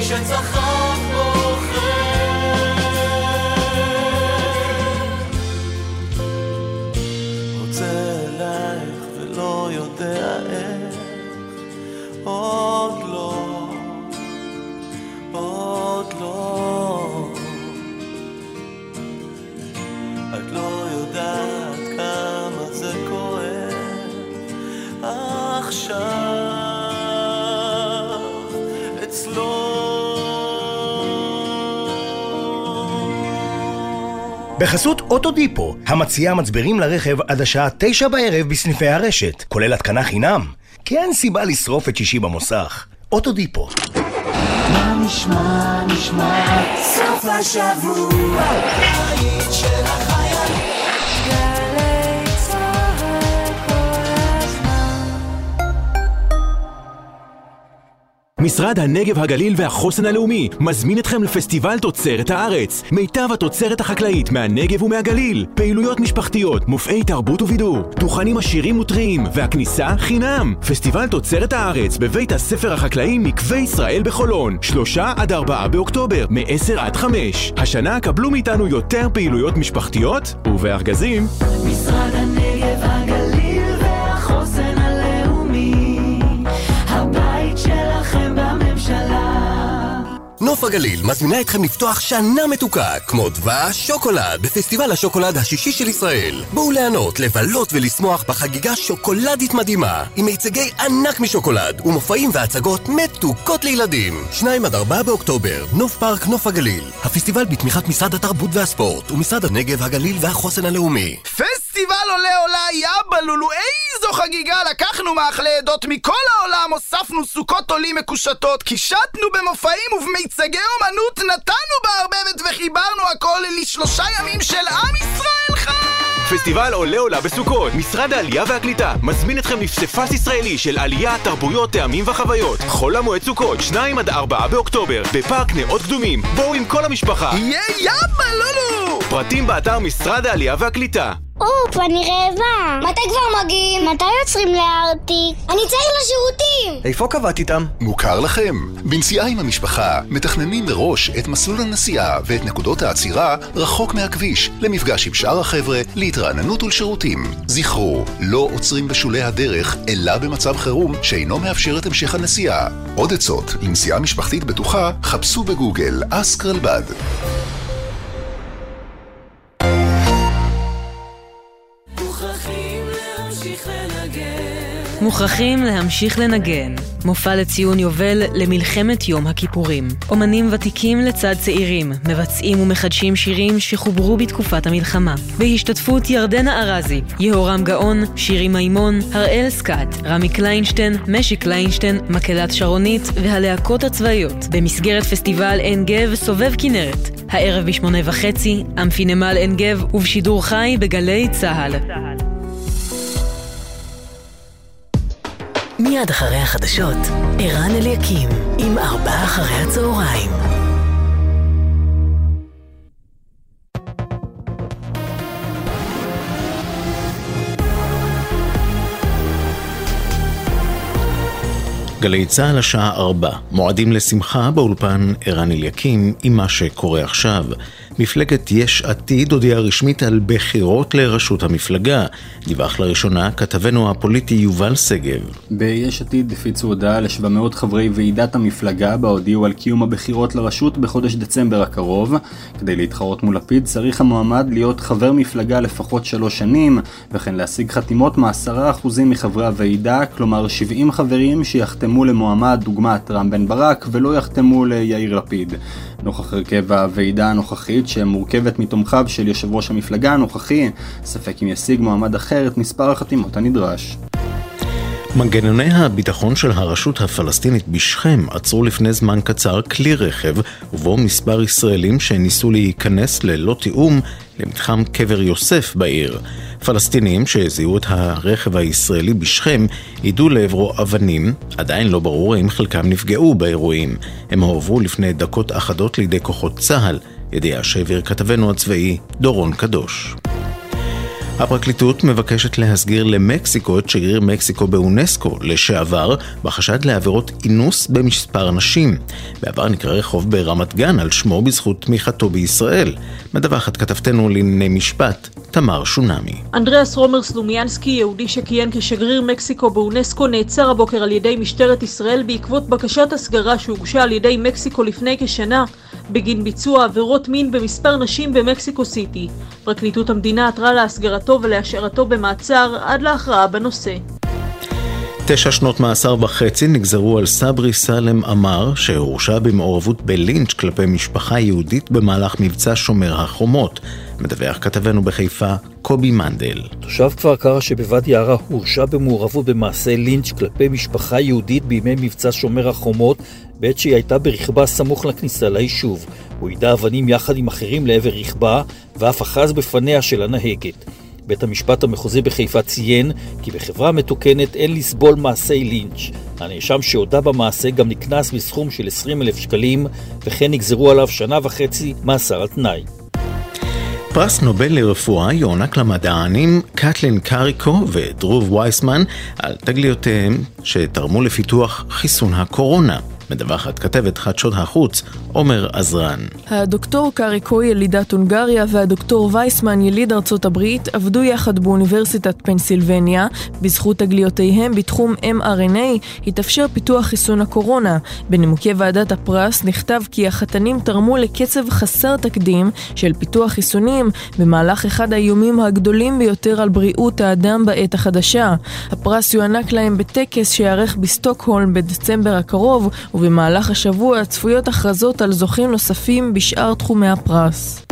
שצחק בוכה. רוצה אלייך ולא יודע איך עוד לא, עוד לא את לא יודעת כמה זה כואב עכשיו בחסות אוטודיפו, המציעה מצברים לרכב עד השעה תשע בערב בסניפי הרשת, כולל התקנה חינם. כי אין סיבה לשרוף את שישי במוסך. אוטודיפו. מה נשמע, נשמע, סוף השבוע, הבית של החיילים. משרד הנגב, הגליל והחוסן הלאומי מזמין אתכם לפסטיבל תוצרת הארץ. מיטב התוצרת החקלאית מהנגב ומהגליל. פעילויות משפחתיות, מופעי תרבות ובידור, דוכנים עשירים וטריים, והכניסה חינם. פסטיבל תוצרת הארץ בבית הספר החקלאי מקווה ישראל בחולון. שלושה עד ארבעה באוקטובר, מ-10 עד 5. השנה קבלו מאיתנו יותר פעילויות משפחתיות ובארגזים. משרד הנגב, הגליל נוף הגליל מזמינה אתכם לפתוח שנה מתוקה, כמו דבש שוקולד, בפסטיבל השוקולד השישי של ישראל. בואו ליהנות, לבלות ולשמוח בחגיגה שוקולדית מדהימה, עם מיצגי ענק משוקולד, ומופעים והצגות מתוקות לילדים. 2 עד 4 באוקטובר, נוף פארק נוף הגליל. הפסטיבל בתמיכת משרד התרבות והספורט, ומשרד הנגב, הגליל והחוסן הלאומי. פסטיבל עולה עולה יבלולו, איזו חגיגה! לקחנו מאכלי עדות מכל העולם, הוספנו סוכות עולים מקושטות, קישטנו במופעים ובמיצגי אומנות, נתנו בערבבת וחיברנו הכל לשלושה ימים של עם ישראל חי! פסטיבל עולה עולה בסוכות, משרד העלייה והקליטה מזמין אתכם לפסיפס ישראלי של עלייה, תרבויות, טעמים וחוויות. חול המועד סוכות, 2 עד 4 באוקטובר, בפארק נאות קדומים. בואו עם כל המשפחה. יהיה יאבא לולו! פרטים באתר משרד העלייה והקליטה. אופ, אני רעבה. מתי כבר מגיעים? מתי יוצרים לארטיק? אני צריך לשירותים! איפה קבעת איתם? מוכר לכם. בנסיעה עם המשפחה מתכננים מראש את מסלול הנסיעה ואת נקודות העצירה רחוק מהכביש, למפגש עם שאר החבר'ה, להתרעננות ולשירותים. זכרו, לא עוצרים בשולי הדרך, אלא במצב חירום שאינו מאפשר את המשך הנסיעה. עוד עצות לנסיעה משפחתית בטוחה, חפשו בגוגל אסק רלב"ד. מוכרחים להמשיך לנגן. מופע לציון יובל למלחמת יום הכיפורים. אומנים ותיקים לצד צעירים, מבצעים ומחדשים שירים שחוברו בתקופת המלחמה. בהשתתפות ירדנה ארזי, יהורם גאון, שירי מימון, הראל סקאט, רמי קליינשטיין, משי קליינשטיין, מקהלת שרונית והלהקות הצבאיות. במסגרת פסטיבל עין גב סובב כנרת. הערב בשמונה וחצי, אמפי נמל עין גב ובשידור חי בגלי צה"ל. מיד אחרי החדשות, ערן אליקים, עם ארבעה אחרי הצהריים. גלי צה"ל השעה ארבע, מועדים לשמחה באולפן ערן אליקים עם מה שקורה עכשיו. מפלגת יש עתיד הודיעה רשמית על בחירות לראשות המפלגה. דיווח לראשונה כתבנו הפוליטי יובל שגב. ביש עתיד הפיצו הודעה ל-700 חברי ועידת המפלגה בה הודיעו על קיום הבחירות לרשות בחודש דצמבר הקרוב. כדי להתחרות מול לפיד צריך המועמד להיות חבר מפלגה לפחות שלוש שנים, וכן להשיג חתימות מ-10% מחברי הוועידה, כלומר 70 חברים שיחתמו למועמד דוגמת רם בן ברק ולא יחתמו ליאיר לפיד. נוכח הרכב הוועידה הנוכחית שמורכבת מתומכיו של יושב ראש המפלגה הנוכחי, ספק אם ישיג מועמד אחר את מספר החתימות הנדרש. מנגנוני הביטחון של הרשות הפלסטינית בשכם עצרו לפני זמן קצר כלי רכב ובו מספר ישראלים שניסו להיכנס ללא תיאום למתחם קבר יוסף בעיר. פלסטינים שזיהו את הרכב הישראלי בשכם יידו לעברו אבנים, עדיין לא ברור האם חלקם נפגעו באירועים. הם הועברו לפני דקות אחדות לידי כוחות צה"ל, ידיעה שהעביר כתבנו הצבאי דורון קדוש. הפרקליטות מבקשת להסגיר למקסיקו את שגריר מקסיקו באונסקו לשעבר בחשד לעבירות אינוס במספר נשים. בעבר נקרא רחוב ברמת גן על שמו בזכות תמיכתו בישראל. מדווחת כתבתנו לענייני משפט, תמר שונמי. אנדריאס רומר סלומיאנסקי, יהודי שכיהן כשגריר מקסיקו באונסקו, נעצר הבוקר על ידי משטרת ישראל בעקבות בקשת הסגרה שהוגשה על ידי מקסיקו לפני כשנה בגין ביצוע עבירות מין במספר נשים במקסיקו סיטי. פרקליטות המדינה עתרה להסגרתו ולהשארתו במעצר עד להכרעה בנושא. תשע שנות מאסר וחצי נגזרו על סברי סלם עמר, שהורשע במעורבות בלינץ' כלפי משפחה יהודית במהלך מבצע שומר החומות. מדווח כתבנו בחיפה, קובי מנדל. תושב כפר קרע שבוואדי ערה הורשע במעורבות במעשה לינץ' כלפי משפחה יהודית בימי מבצע שומר החומות בעת שהיא הייתה ברכבה סמוך לכניסה ליישוב. הוא יידה אבנים יחד עם אחרים לעבר רכבה ואף אחז בפניה של הנהגת. בית המשפט המחוזי בחיפה ציין כי בחברה מתוקנת אין לסבול מעשי לינץ'. הנאשם שהודה במעשה גם נקנס בסכום של 20 אלף שקלים וכן נגזרו עליו שנה וחצי מאסר על תנאי. פרס נובל לרפואה יוענק למדענים קטלין קריקו ודרוב וייסמן על תגליותיהם שתרמו לפיתוח חיסון הקורונה. מדווחת כתבת חדשות החוץ, עומר עזרן. הדוקטור קריקו ילידת הונגריה והדוקטור וייסמן יליד ארצות הברית עבדו יחד באוניברסיטת פנסילבניה. בזכות תגליותיהם בתחום mRNA התאפשר פיתוח חיסון הקורונה. בנימוקי ועדת הפרס נכתב כי החתנים תרמו לקצב חסר תקדים של פיתוח חיסונים במהלך אחד האיומים הגדולים ביותר על בריאות האדם בעת החדשה. הפרס יוענק להם בטקס שייערך בסטוקהולם בדצמבר הקרוב ובמהלך השבוע צפויות הכרזות על זוכים נוספים בשאר תחומי הפרס.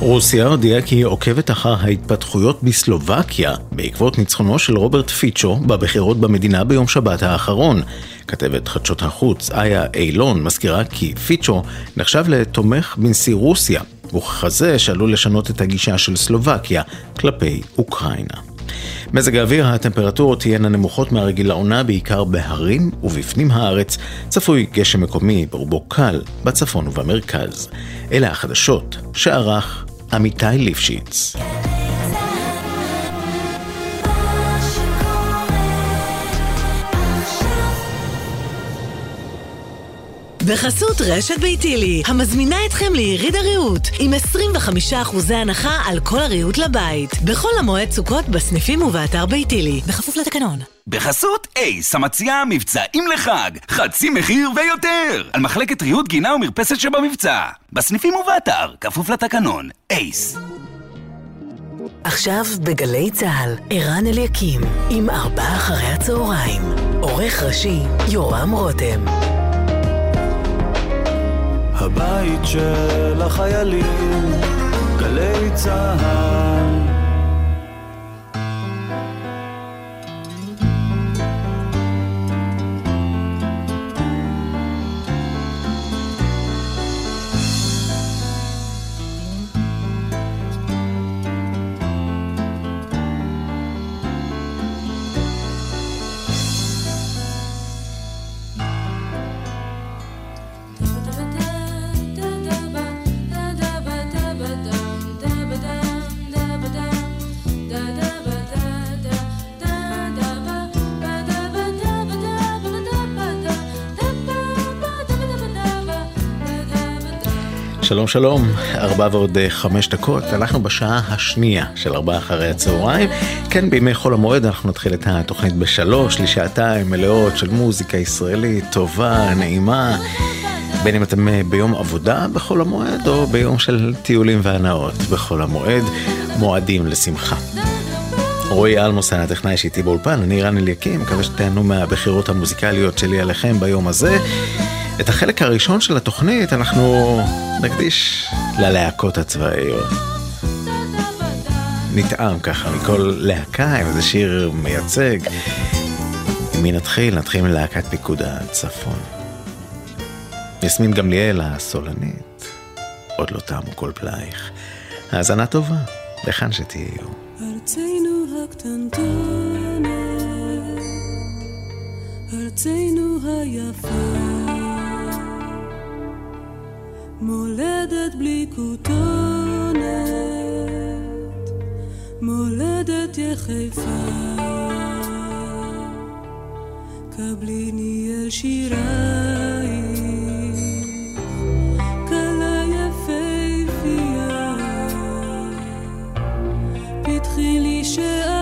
רוסיה הודיעה כי היא עוקבת אחר ההתפתחויות בסלובקיה בעקבות ניצחונו של רוברט פיצ'ו בבחירות במדינה ביום שבת האחרון. כתבת חדשות החוץ איה אילון מזכירה כי פיצ'ו נחשב לתומך בנשיא רוסיה, וככזה שעלול לשנות את הגישה של סלובקיה כלפי אוקראינה. מזג האוויר, הטמפרטורות תהיינה נמוכות מהרגיל לעונה, בעיקר בהרים ובפנים הארץ. צפוי גשם מקומי, ברובו קל, בצפון ובמרכז. אלה החדשות שערך עמיתי ליפשיץ. בחסות רשת ביתילי, המזמינה אתכם ליריד הריהוט, עם 25% הנחה על כל הריהוט לבית. בכל המועד סוכות בסניפים ובאתר ביתילי, בכפוף לתקנון. בחסות אייס, המציעה מבצעים לחג, חצי מחיר ויותר, על מחלקת ריהוט גינה ומרפסת שבמבצע. בסניפים ובאתר, כפוף לתקנון. אייס. עכשיו בגלי צה"ל, ערן אליקים, עם ארבעה אחרי הצהריים. עורך ראשי, יורם רותם. הבית של החיילים, גלי צהל. שלום שלום, ארבע ועוד אה, חמש דקות, אנחנו בשעה השנייה של ארבעה אחרי הצהריים. כן, בימי חול המועד אנחנו נתחיל את התוכנית בשלוש, לשעתיים מלאות של מוזיקה ישראלית טובה, נעימה. בין אם אתם אה, ביום עבודה בחול המועד, או ביום של טיולים והנאות בחול המועד, מועדים לשמחה. רועי אלמוס, הטכנאי שאיתי באולפן, אני רן אליקים, מקווה שתהנו מהבחירות המוזיקליות שלי עליכם ביום הזה. את החלק הראשון של התוכנית אנחנו נקדיש ללהקות הצבאיות. נטעם ככה מכל להקה עם איזה שיר מייצג. מי נתחיל? נתחיל מלהקת פיקוד הצפון. יסמין גמליאל הסולנית, עוד לא תמו כל פלאייך. האזנה טובה, היכן שתהיו. ארצנו הקטנטונת, ארצנו היפה, מולדת בלי כותונת, מולדת יחפה, קבליני אל שירייך, כלה יפהפייה. פתחי לי שערייך,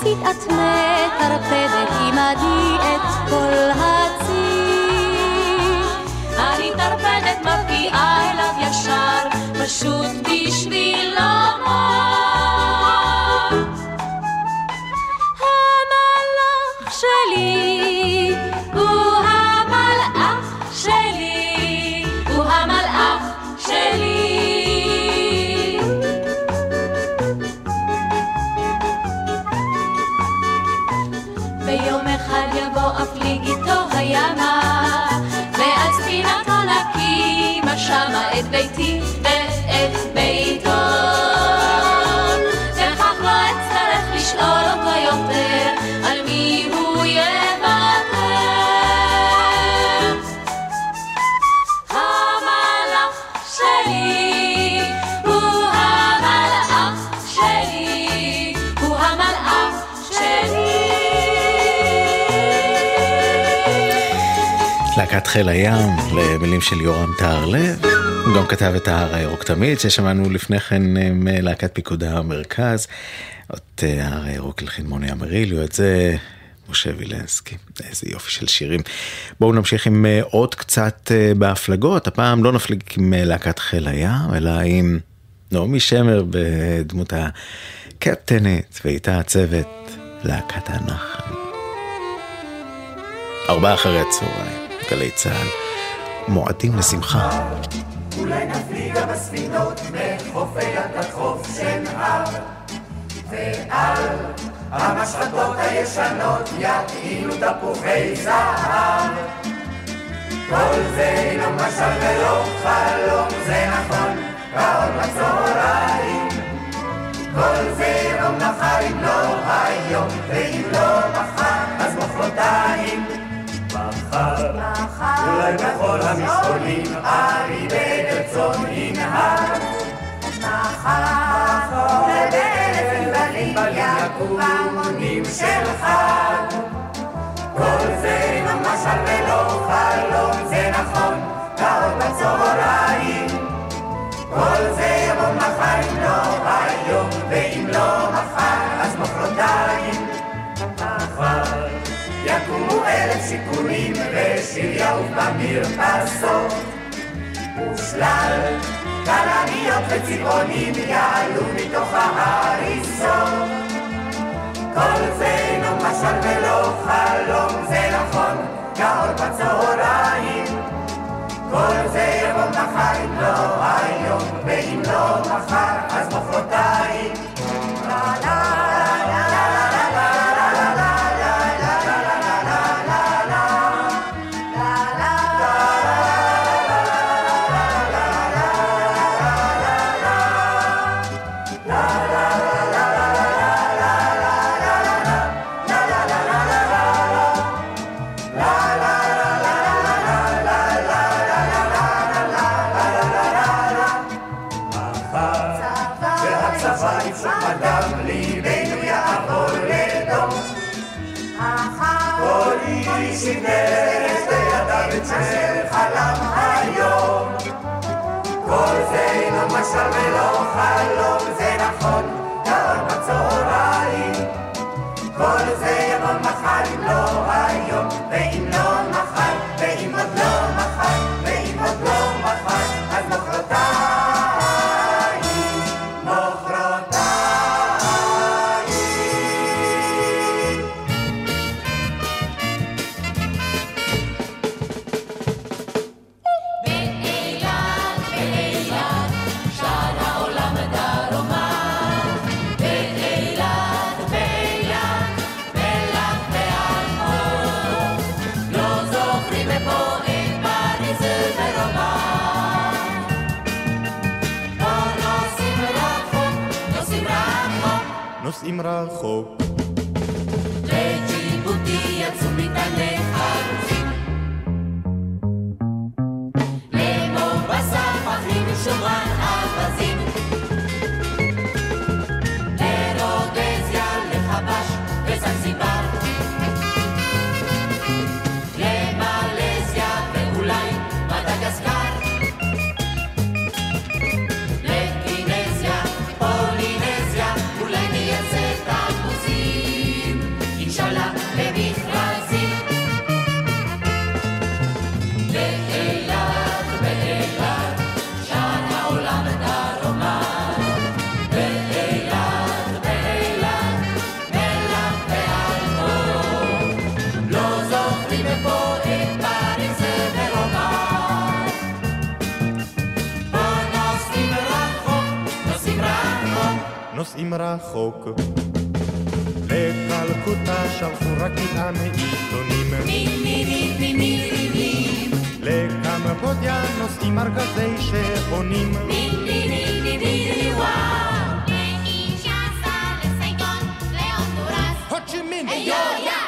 ציצית את מטרפדת עמדי את כל הציר. אני טרפדת מפגיעה אליו ישר, פשוט בשביל לומר חיל הים, למילים של יורם טהרלב. הוא גם כתב את ההר הירוק תמיד, ששמענו לפני כן מלהקת פיקוד המרכז. את ההר הירוק הלחין מוני אמריליו, את זה משה וילנסקי. איזה יופי של שירים. בואו נמשיך עם אה, עוד קצת אה, בהפלגות, הפעם לא נפליג עם אה, להקת חיל הים, אלא עם נעמי שמר בדמות הקפטנית, ואיתה הצוות להקת הנחל. ארבעה אחרי הצהריים, גלי צה"ל, מועדים לשמחה. אולי נפליג בספינות מחופי התחוף של הר. ועל המשחטות הישנות יטעינו תפוחי זהב. כל זה אינו משל ולא חלום זה נכון כאור בצהריים. כל זה לא מחר אם לא היום ואם לא מחר אז מחרתיים מחר אולי בכל המסעולים ארי בגר צאן ינהר מחר ובאלף ענבלים יקום המונים של חג כל זה לא משל ולא חלום זה נכון כאור בצהריים כל זה יבוא מחר אם לא היום ואם לא מחר אז מחרתיים מחר יקומו אלף שיכונים ושיר יעוף במרפסות. ושלל כלניות וצבעונים יעלו מתוך ההריסות. כל זה אינו משל ולא חלום זה נכון כאור בצהריים. כל זה יבוא מחר אם לא היום ואם לא מחר אז מחרתיים כל איש יבנה שתי ידיו את אשר חלם היום. כל זה אינו משל ולא חלום, זה נכון, כאור בצהריים. כל זה יבוא מחר אם לא היום, ואם לא נוסעים רחוק. נוסעים רחוק. לקלקוטה שלחו רק מטען עיתונים. לקמבודיה נוסעים ארגזי שעונים. לאיראן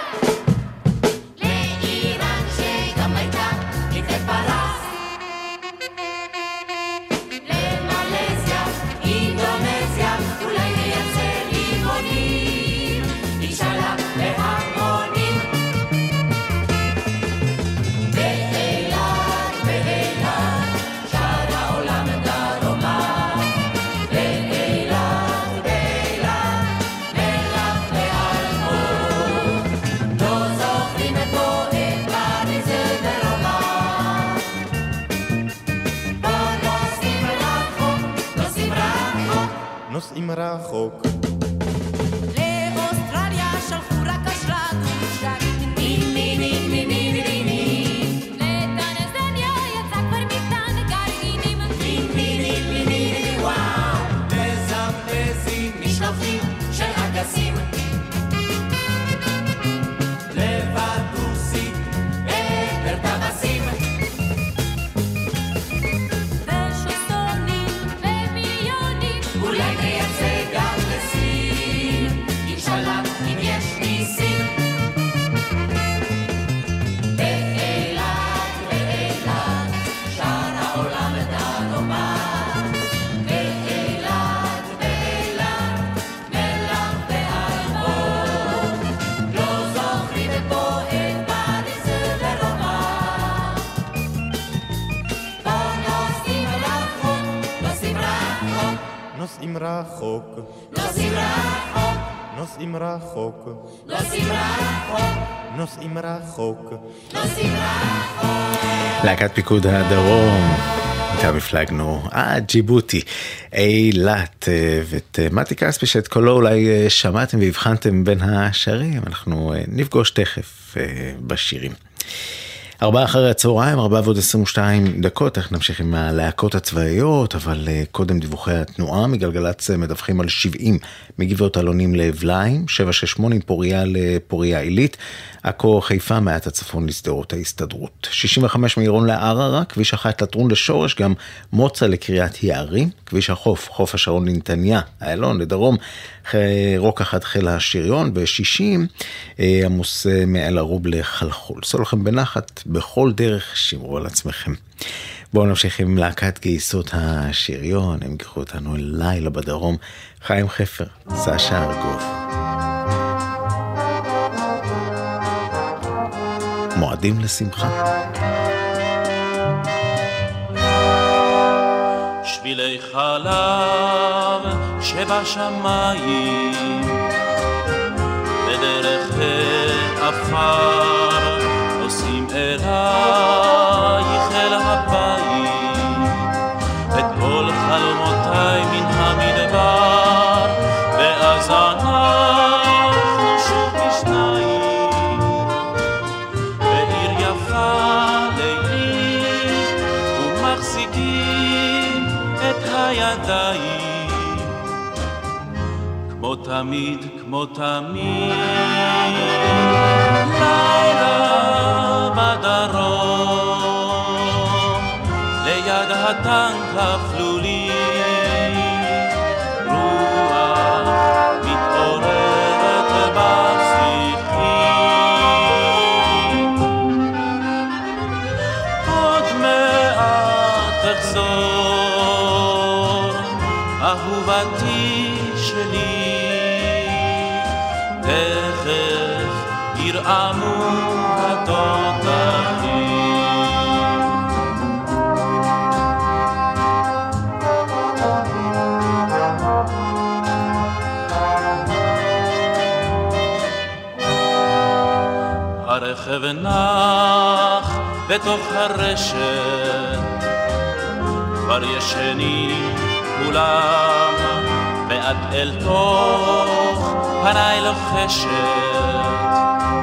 רחוק, נוסעים רחוק, נוסעים רחוק, נוסעים רחוק, נוסעים רחוק. נוסעים רחוק. להקת פיקוד הדרום, איתם הפלגנו עד ג'יבוטי, אילת, אה, ואת אה, מתי כספי שאת קולו אולי אה, שמעתם והבחנתם בין השרים, אנחנו אה, נפגוש תכף אה, בשירים. ארבעה אחרי הצהריים, ארבעה ועוד 22 דקות, איך נמשיך עם הלהקות הצבאיות, אבל uh, קודם דיווחי התנועה, מגלגלצ אה, מדווחים על 70 מגבעות אלונים לאבליים, 768 עם פוריה לפוריה עילית, עכו חיפה מעט הצפון לשדרות ההסתדרות. 65 מעירון לערערה, כביש אחת לטרון לשורש, גם מוצא לקריית יערים, כביש החוף, חוף השרון לנתניה, איילון לדרום, רוק אחת חיל השריון, ו-60 אה, עמוס אה, מאל ערוב לחלחול. סעו לכם בנחת, בכל דרך שמרו על עצמכם. בואו נמשיך עם להקת גייסות השריון, הם ייקחו אותנו לילה בדרום. חיים חפר, סשה ארגוב. מועדים לשמחה. שבילי חלב שבשמיים בדרך עפר אלייך אל הבית. את כל חלומותיי מן המדבר ואז אנחנו שוב בשניים בעיר יפה לילית ומחזיקים את הידיים. כמו תמיד, כמו תמיד. לילה בדרום ליד הטנק אפלולי ירעמו התותחים הרכב נח בתוך הרשת. כבר ישנים כולם ואת אל תוך פניי לוחשת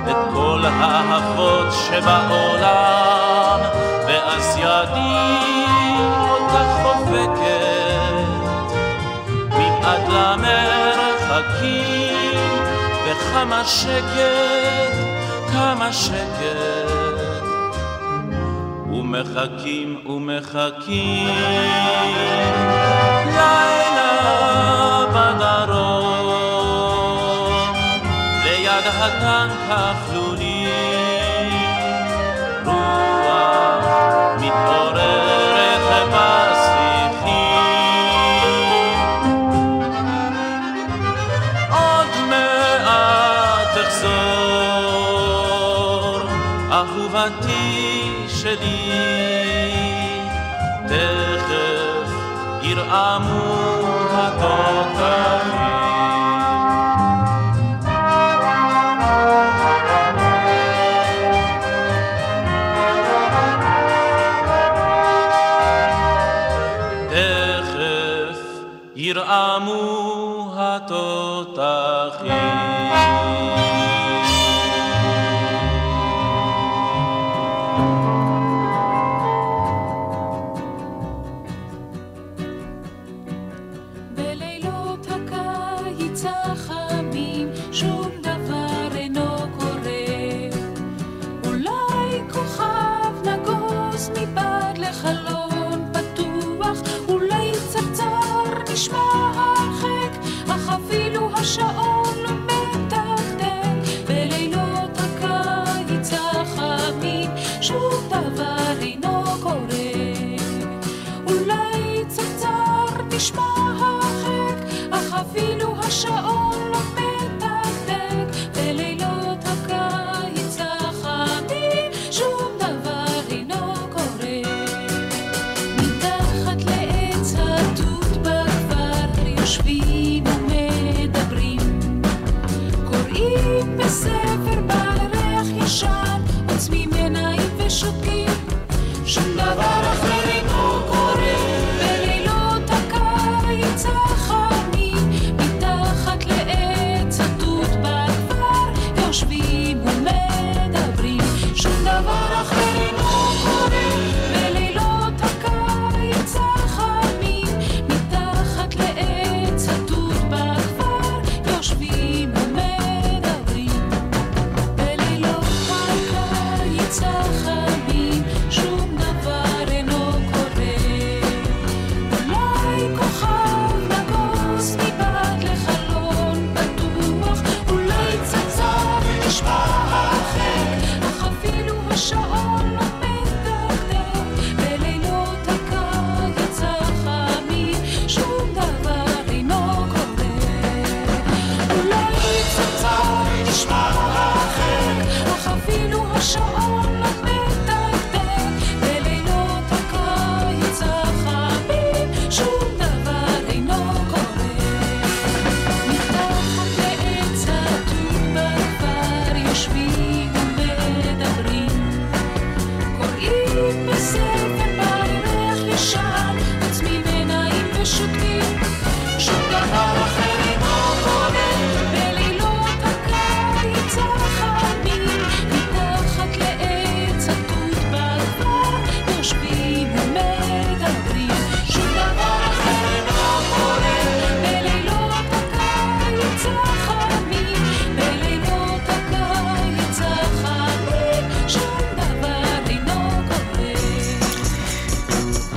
את כל האהבות שבעולם ואז ידי אותך חובקת. מבעד למרחקים וכמה שקט, כמה שקט. ומחכים ומחכים ליד הטנק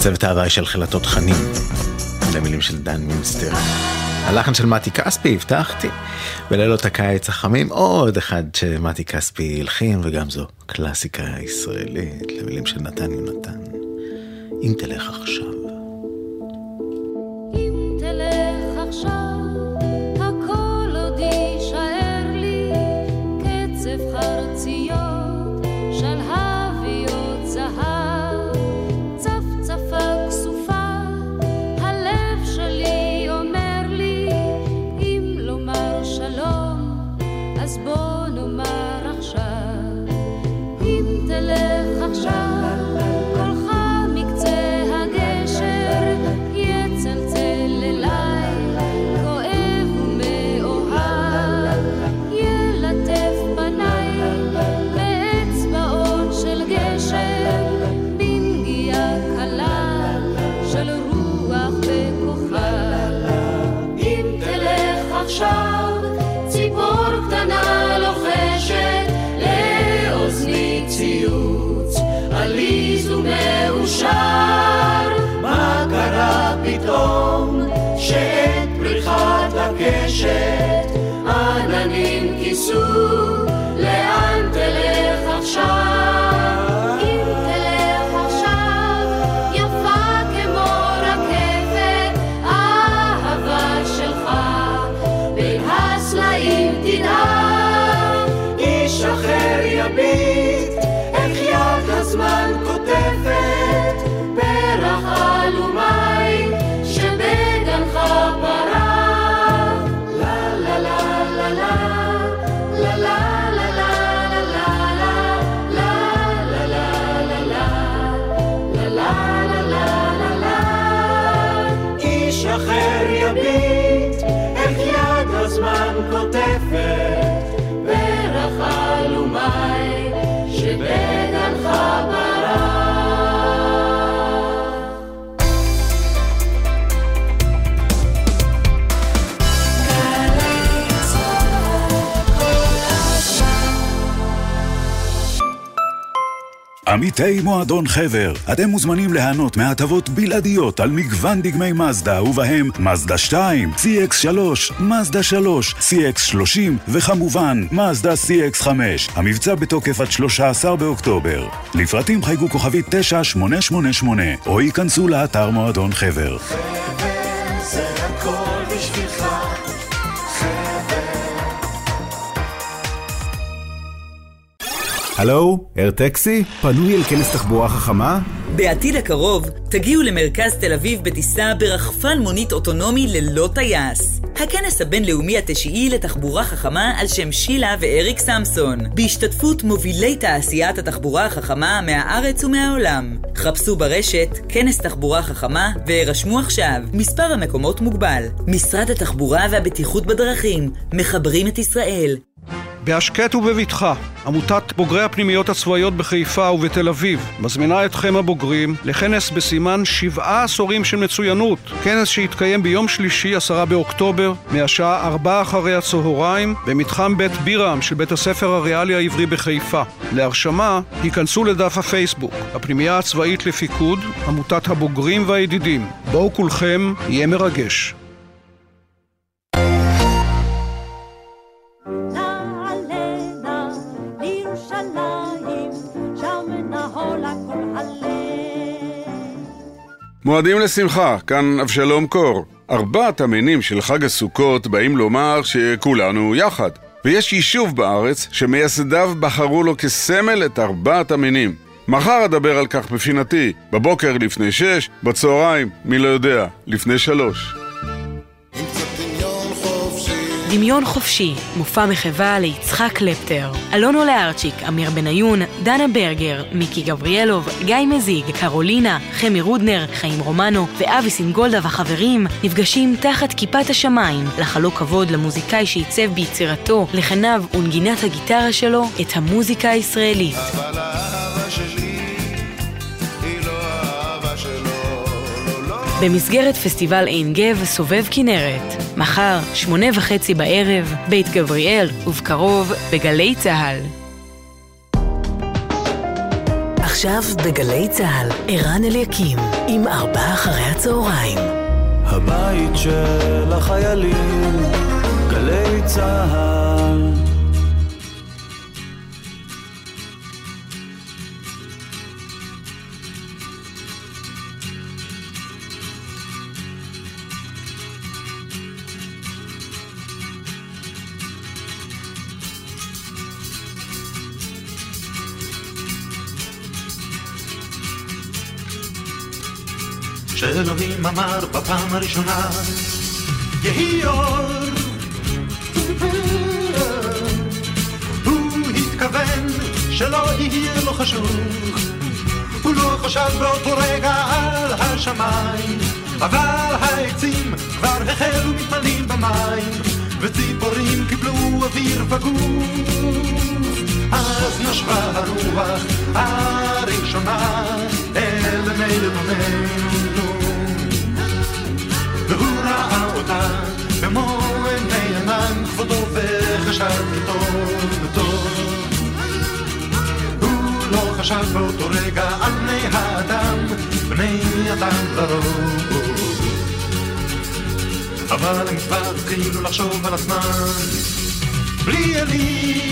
צוות ההוואי של חילתות חנים, למילים של דן מינסטר. הלחן של מתי כספי, הבטחתי. בלילות הקיץ החמים, עוד אחד שמתי כספי הלחין, וגם זו קלאסיקה ישראלית, למילים של נתן יונתן. אם תלך עכשיו. עמיתי מועדון חבר, אתם מוזמנים ליהנות מהטבות בלעדיות על מגוון דגמי מזדה, ובהם מזדה 2, CX3, מזדה 3, CX30, וכמובן, מזדה CX5. המבצע בתוקף עד 13 באוקטובר. לפרטים חייגו כוכבית 9888, או ייכנסו לאתר מועדון חבר. חבר הלו, אר טקסי? פנוי אל כנס תחבורה חכמה? בעתיד הקרוב תגיעו למרכז תל אביב בטיסה ברחפן מונית אוטונומי ללא טייס. הכנס הבינלאומי התשיעי לתחבורה חכמה על שם שילה ואריק סמסון, בהשתתפות מובילי תעשיית התחבורה החכמה מהארץ ומהעולם. חפשו ברשת כנס תחבורה חכמה והירשמו עכשיו. מספר המקומות מוגבל. משרד התחבורה והבטיחות בדרכים, מחברים את ישראל. בהשקט ובבטחה, עמותת בוגרי הפנימיות הצבאיות בחיפה ובתל אביב מזמינה אתכם הבוגרים לכנס בסימן שבעה עשורים של מצוינות. כנס שיתקיים ביום שלישי, עשרה באוקטובר, מהשעה ארבע אחרי הצהריים, במתחם בית בירם של בית הספר הריאלי העברי בחיפה. להרשמה, היכנסו לדף הפייסבוק, הפנימייה הצבאית לפיקוד, עמותת הבוגרים והידידים. בואו כולכם, יהיה מרגש. מועדים לשמחה, כאן אבשלום קור. ארבעת המינים של חג הסוכות באים לומר שכולנו יחד. ויש יישוב בארץ שמייסדיו בחרו לו כסמל את ארבעת המינים. מחר אדבר על כך בפינתי, בבוקר לפני שש, בצהריים, מי לא יודע, לפני שלוש. דמיון חופשי, מופע מחווה ליצחק קלפטר. אלונו לארצ'יק, אמיר בניון, דנה ברגר, מיקי גבריאלוב, גיא מזיג, קרולינה, חמי רודנר, חיים רומנו ואבי סינגולדה והחברים נפגשים תחת כיפת השמיים לחלוק כבוד למוזיקאי שעיצב ביצירתו, לחניו ונגינת הגיטרה שלו את המוזיקה הישראלית. אבל האהבה שלי היא לא לא, לא. במסגרת פסטיבל עין גב סובב כנרת. מחר, שמונה וחצי בערב, בית גבריאל, ובקרוב, בגלי צה"ל. עכשיו בגלי צה"ל, ערן אליקים, עם ארבעה אחרי הצהריים. הבית של החיילים, גלי צה"ל. שאלוהים אמר בפעם הראשונה יהי אור. שלא יהיה לו חשוך הוא לא חשב באותו רגע על השמיים אבל העצים כבר החלו מתמלאים במים וציפורים קיבלו אוויר בגוף אז נשבה הרוח הראשונה אל מי לבוננו אותה. במו עיני ענן כבודו וחשב כי טוב וטוב. הוא לא חשב באותו רגע על בני האדם בני אדם לרוב. אבל הם כבר התחילו לחשוב על הזמן. בלי אלים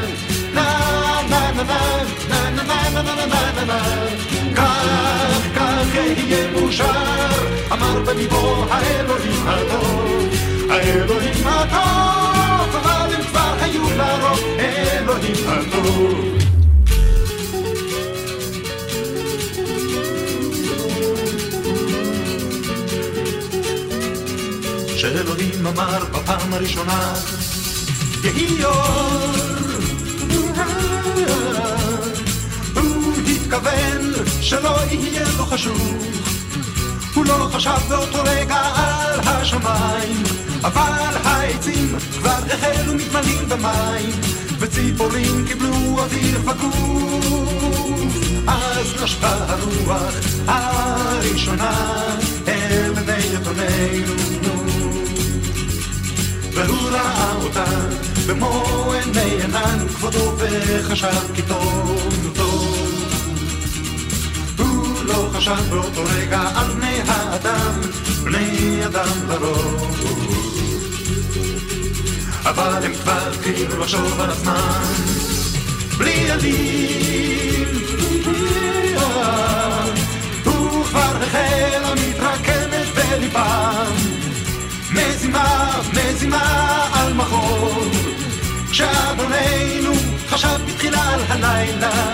מאושר, אמר בליבו האלוהים הטוב, האלוהים הטוב, אבל הם כבר היו לרוב, אלוהים הטוב. שאלוהים אמר בפעם הראשונה, יהי אור. הוא התכוון שלא יהיה לו חשוך, הוא לא חשב באותו רגע על השמיים, אבל העצים כבר החלו מתמלאים במים, וציפורים קיבלו אוויר בגוף. אז נשבה הרוח הראשונה אל בני יתום אדוננו והוא ראה אותה במו עיני ענן כבודו וחשב כי טוב לא חשב באותו רגע על בני האדם בני אדם לרוב אבל הם כבר התחילו לחשוב על הזמן בלי עלים הוא כבר החלה מתרקמת בליבם. מזימה, מזימה על מחור כשאדוננו חשב בתחילה על הלילה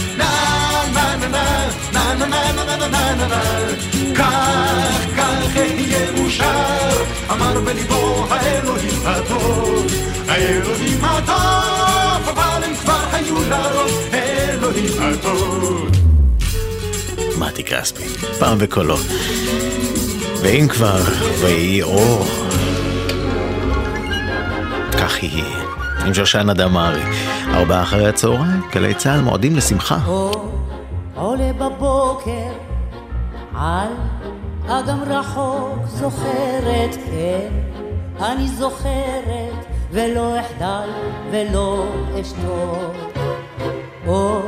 כך, כך אהיה מאושר, אמר בליבו האלוהים הטוב, האלוהים הטוב, אבל הם כבר היו לרוב אלוהים הטוב. מתי כספי, פעם בקולו. ואם כבר, ויהי אור, כך יהיה. עם שושנה דמארי. ארבעה אחרי הצהריים, גלי צה"ל מועדים לשמחה. עולה בבוקר על אגם רחוק זוכרת, כן, אני זוכרת ולא אחדל ולא אשתוק. אור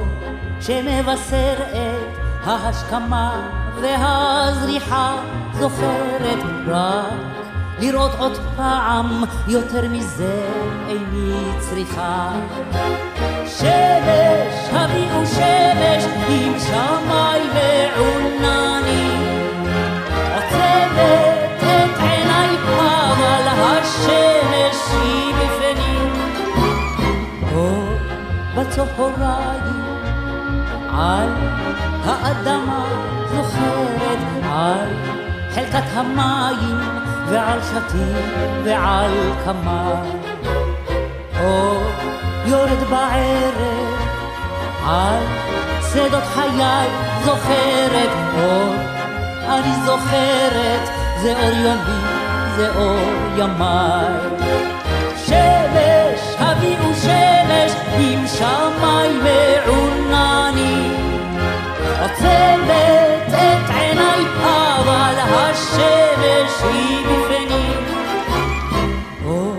שמבשר את ההשכמה והזריחה זוכרת רק לראות עוד פעם יותר מזה איני צריכה. שמש, הביאו שמש עם שמי ועונני. עוצמת את עיניי אבל השמש היא בפנים. אור בצהריים על האדמה זוכרת על חלקת המים ועל שתים ועל כמה. אור יורד בערב על שדות חיי זוכרת אור אני זוכרת זה אור יומי זה אור ימיי השמש היא בפנים אור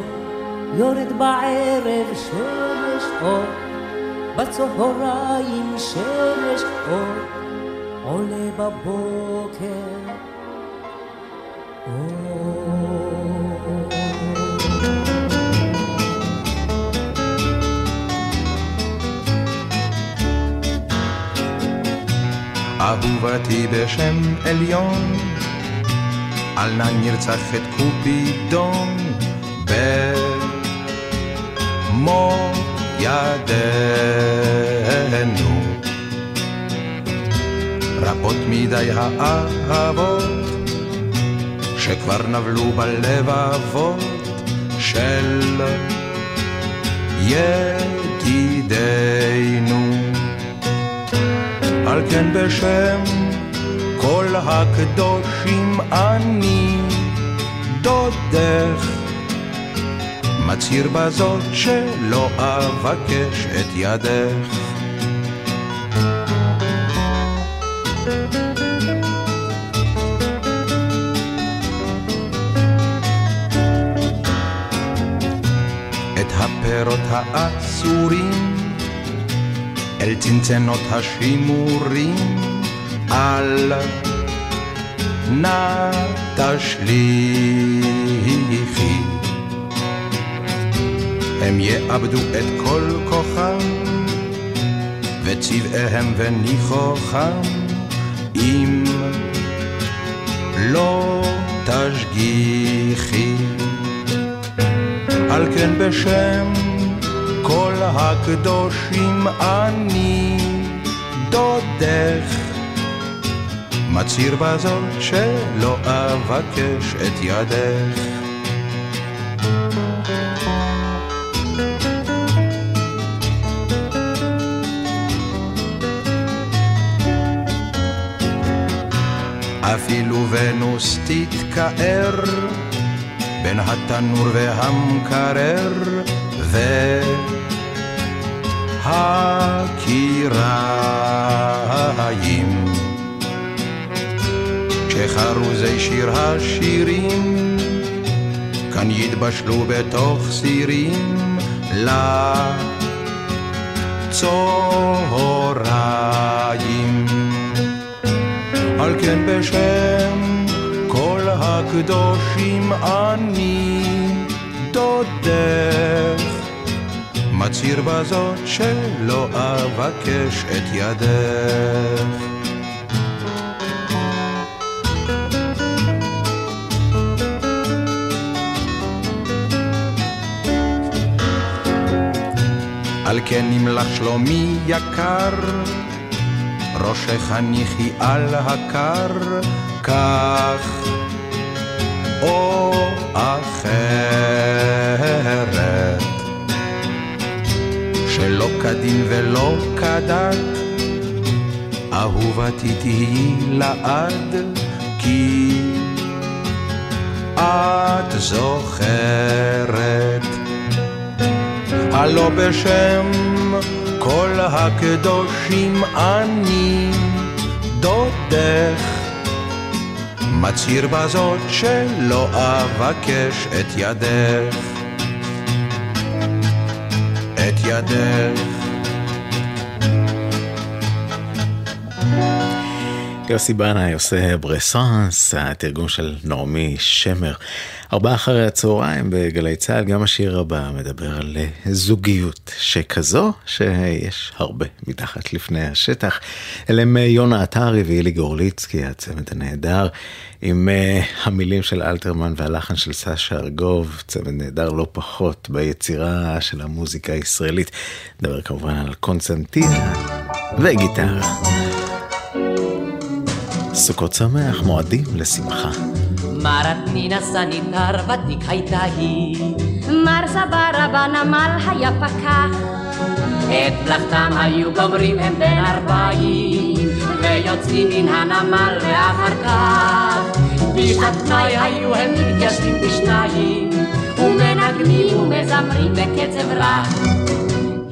יורד בערב שמש אור בצהריים שמש אור עולה בבוקר. אהובתי בשם עליון, על נא נרצח את קופידון במו ידינו. רבות מדי האהבות שכבר נבלו בלבבות של ידידינו. על כן בשם כל הקדושים אני דודך מצהיר בזאת שלא אבקש את ידך. את הפירות האסורים אל צנצנות השימורים אל נא תשליכי. הם יאבדו את כל כוחם וצבעיהם וניחוחם אם לא תשגיחי. על כן בשם כל הקדושים אני דודך מצהיר בזאת שלא אבקש את ידך. אפילו ונוס תתקער בין התנור והמקרר והקיריים. כשחרוזי שיר השירים כאן יתבשלו בתוך סירים לצהריים. על כן בשם כל הקדושים אני דודך מצהיר בזאת שלא אבקש את ידך. על כן נמלך שלומי יקר, ראשך הניחי על הקר, כך או אחרת. שלא כדין ולא כדת, אהובתי תהיי לעד, כי את זוכרת. הלא בשם כל הקדושים אני דודך, מצהיר בזאת שלא אבקש את ידך, את ידך. יוסי בנאי עושה ברסאנס, התרגום של נעמי שמר. ארבעה אחרי הצהריים בגלי צה"ל, גם השיר הבא מדבר על זוגיות שכזו, שיש הרבה מתחת לפני השטח. אלה הם יונה עטרי ואילי גורליצקי, הצמד הנהדר, עם המילים של אלתרמן והלחן של סשה ארגוב, צמד נהדר לא פחות ביצירה של המוזיקה הישראלית. נדבר כמובן על קונסטנטינה וגיטרה. סוכות שמח, מועדים לשמחה. מרת נינה סניטר ותיק הייתה היא. מר זברה בנמל היה פקח. את מלאכתם היו גומרים הם בין ערביים, ויוצאים מן הנמל ואחר כך. בשעת פנאי היו הם מתיישבים בשניים, ומנגנים ומזמרים בקצב רע.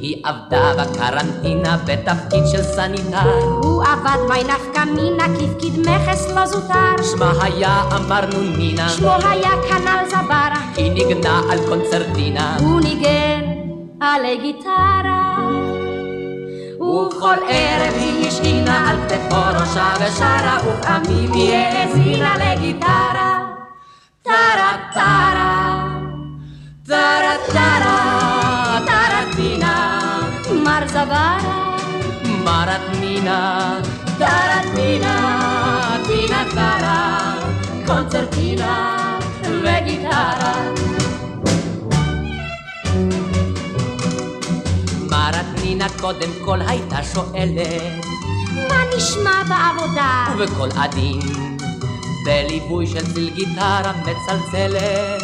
היא עבדה בקרנטינה בתפקיד של סניטר. הוא עבד מי נפקא מינה כפקיד מכס לא זוטר. שמה היה מרת נינה. שמו היה כנ"ל זברה. היא ניגנה על קונצרטינה. הוא ניגן עלי גיטרה. ובכל ערב היא השעינה על כתפו ראשה ושרה, ופעמים היא האזינה לגיטרה. טרה טרה, טרה טרה. זברה, מרתנינה, טרטינה, טינה טרה, קונצרטינה וגיטרה. מרתנינה קודם כל הייתה שואלת, מה נשמע בעבודה? ובקול עדין, בליווי של צליל גיטרה מצלצלת,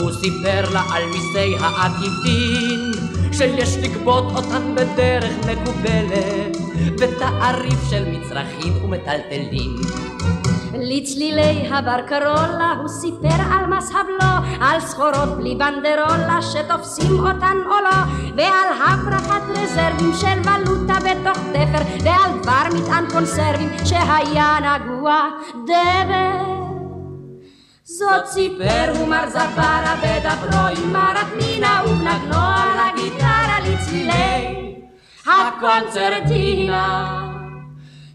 הוא סיפר לה על מיסי העקיפין, שיש לגבות אותן בדרך מקובלת, בתעריף של מצרכים ומטלטלים. לצלילי הברקרולה הוא סיפר על מס הבלו, על סחורות בלי בנדרולה שתופסים אותן או לא, ועל הברחת רזרבים של ולוטה בתוך תפר, ועל דבר מטען קונסרבים שהיה נגוע דבר. זאת סיפר הוא מר זברה בדברו עם מרת מינה ובנגנו על הגיטרה לצלילי הקונצרטינה.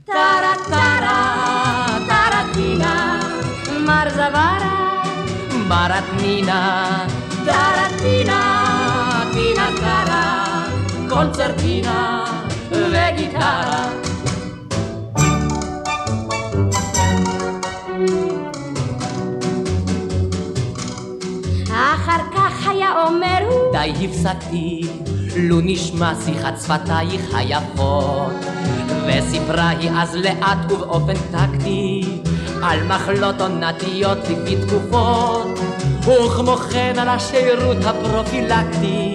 טרה טרה טרטינה מר זברה מרת נינה טרטינה טינה טרה קונצרטינה אומר הוא די הפסקתי, לו נשמע שיחת שפתייך היפות. וסיפרה היא אז לאט ובאופן טקטי, על מחלות עונתיות לפי תקופות, וכמו כן על השירות הפרופילקטי,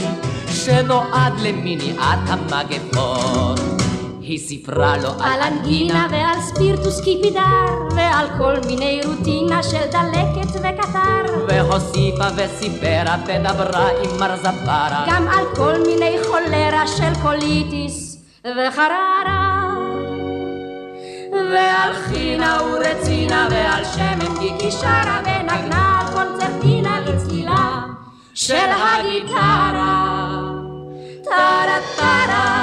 שנועד למניעת המגפות. היא סיפרה לו על אנגינה ועל ספירט וסקיפידר ועל כל מיני רוטינה של דלקת וקטר והוסיפה וסיפרה ודברה עם מר זברה גם על כל מיני חולרה של קוליטיס וחררה ועל חינה ורצינה ועל שמן גיקי שרה ונגנה קונצרטינה לצלילה של הגיטרה טרה טרה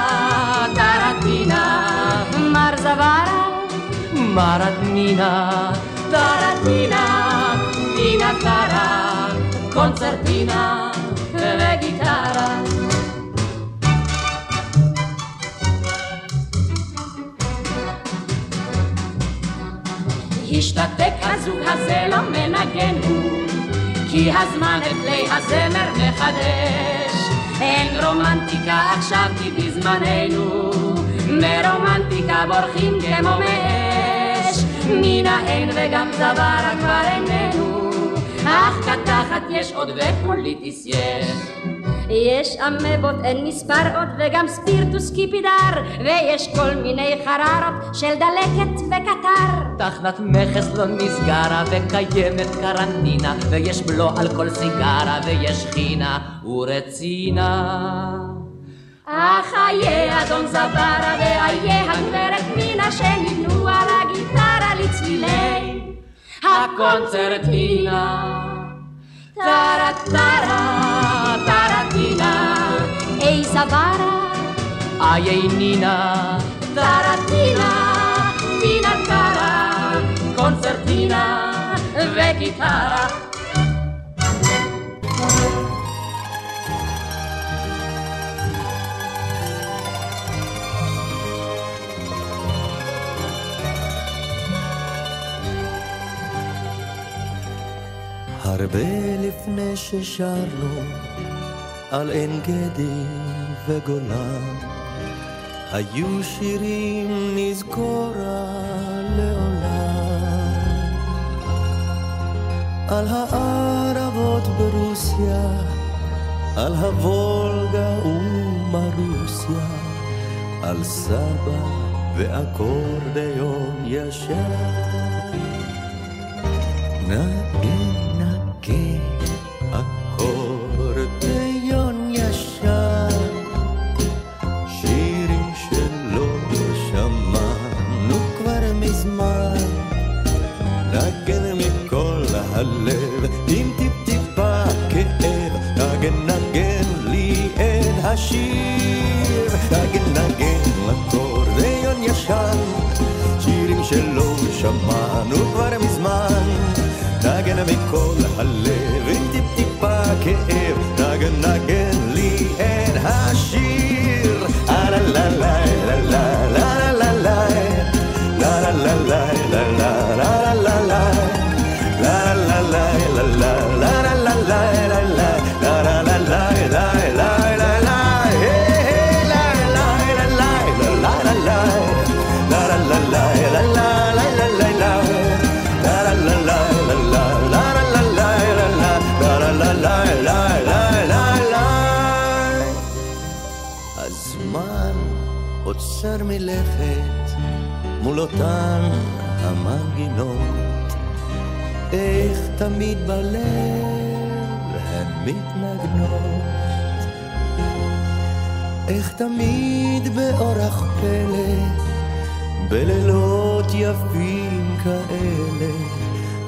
מרדמינה טרטינה טינה טרה קונצרטינה וגיטרה השתתק הזוג הזה לא מנגן הוא כי הזמן את כלי הזמר מחדש אין רומנטיקה עכשיו כי בזמננו מרומנטיקה בורחים כמו מאש מן האין וגם זווארה כבר איננו. אך קתחת יש עוד ופוליטיס יש יש אמבות אין מספר עוד וגם ספירטוס קיפידר ויש כל מיני חררות של דלקת וקטר. תחנת מכס לא נסגרה וקיימת קרנטינה ויש בלו על כל סיגרה ויש חינה ורצינה. אך איה אדון זברה ואיה הגברת מינה שניתנו על הגיטרה הקונצרטינה טרה טרה טרטינה אי זברה איי נינה טרטינה טינה טרה קונצרטינה וגיטרה הרבה לפני ששרנו על עין גדי וגולן, היו שירים נזכורה לעולם. על הערבות ברוסיה, על הוולגה ומרוסיה, על סבא ואקורדיון ישר. נגן נגן אקורדיון ישר שירים שלא שמענו כבר מזמן. נגן מכל הלב עם טיפ-טיפה כאב. נגן נגן לי את השיר. נגן נגן אקורדיון ישן. שירים שלא שמענו כבר מזמן נגן מכל הלב עם טיפ-טיפה כאב נגן נגן לי את השיר לה לה לה לה לה לה לה לה לה לה לה לה מלכת מול אותן המנגינות. איך תמיד בלב הן מתנגנות. איך תמיד באורח פלא בלילות יפים כאלה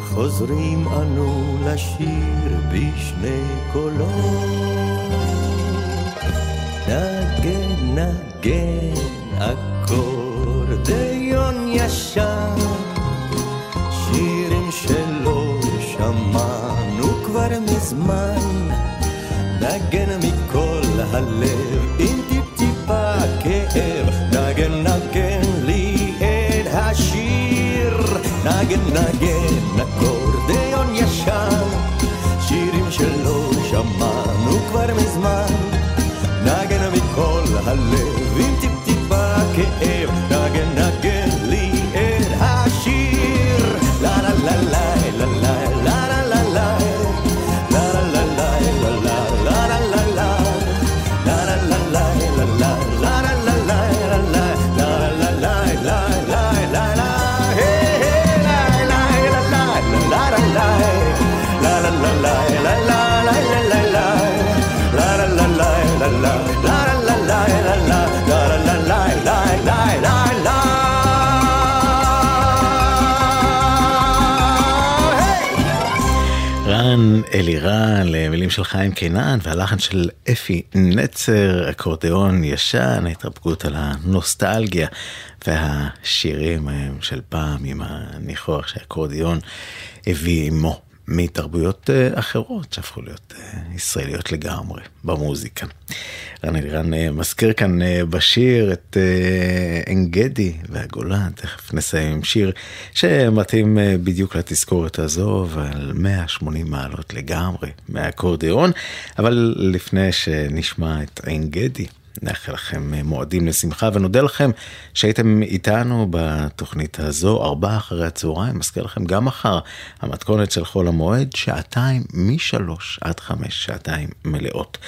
חוזרים אנו לשיר בשני קולות. נגן נגן אקורדיון ישן שירים שלא שמענו כבר מזמן. נגן מכל הלב עם טיפ-טיפה כאב. נגן נגן לי את השיר. נגן נגן אקורדיון ישן שירים שלא שמענו כבר מזמן. נגן מכל הלב Dagegen אלירן למילים של חיים קינן והלחן של אפי נצר, אקורדיאון ישן, התרפקות על הנוסטלגיה והשירים ההם של פעם עם הניחוח שהאקורדיאון הביא עמו. מתרבויות אה, אחרות שהפכו להיות אה, ישראליות לגמרי במוזיקה. רן אלירן אה, מזכיר כאן בשיר את עין גדי והגולן, תכף נסיים עם שיר שמתאים בדיוק לתזכורת הזו ועל 180 מעלות לגמרי מהאקורדיאון, אבל לפני שנשמע את עין גדי. נאחל לכם מועדים לשמחה ונודה לכם שהייתם איתנו בתוכנית הזו, ארבעה אחרי הצהריים, מזכיר לכם גם מחר, המתכונת של חול המועד, שעתיים משלוש עד חמש, שעתיים מלאות.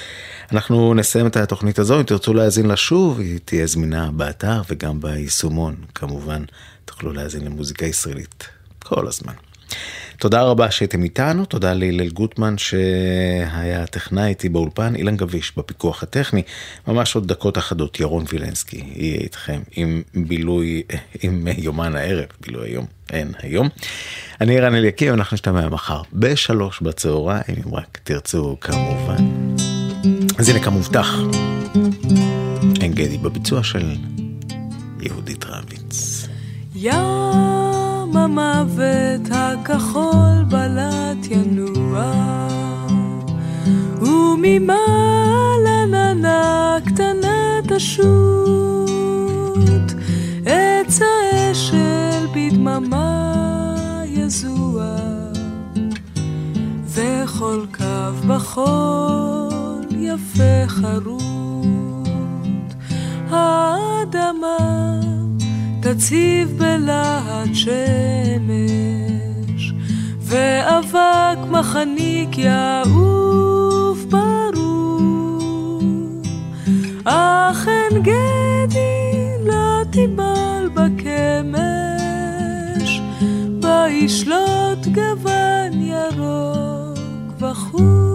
אנחנו נסיים את התוכנית הזו, אם תרצו להאזין לה שוב, היא תהיה זמינה באתר וגם ביישומון, כמובן, תוכלו להאזין למוזיקה ישראלית כל הזמן. תודה רבה שהייתם איתנו, תודה להלל גוטמן שהיה טכנאי איתי באולפן, אילן גביש בפיקוח הטכני, ממש עוד דקות אחדות, ירון וילנסקי יהיה איתכם עם בילוי, עם יומן הערב, בילוי היום, אין היום. אני רן אליקים, אנחנו נשתמע מחר בשלוש בצהריים, אם רק תרצו כמובן. אז הנה כמובטח, אין גדי בביצוע של יהודית רביץ. ים המוות הכחול בלט ינוע. וממעלה ננה קטנה תשות עץ האשל בדממה יזוע. וכל קו בחול יפה חרוט האדמה תציב בלהט שמש, ואבק מחניק יעוף ברור. אך אין גדי לא תיבל בקמש, בה ישלוט גוון ירוק וחור.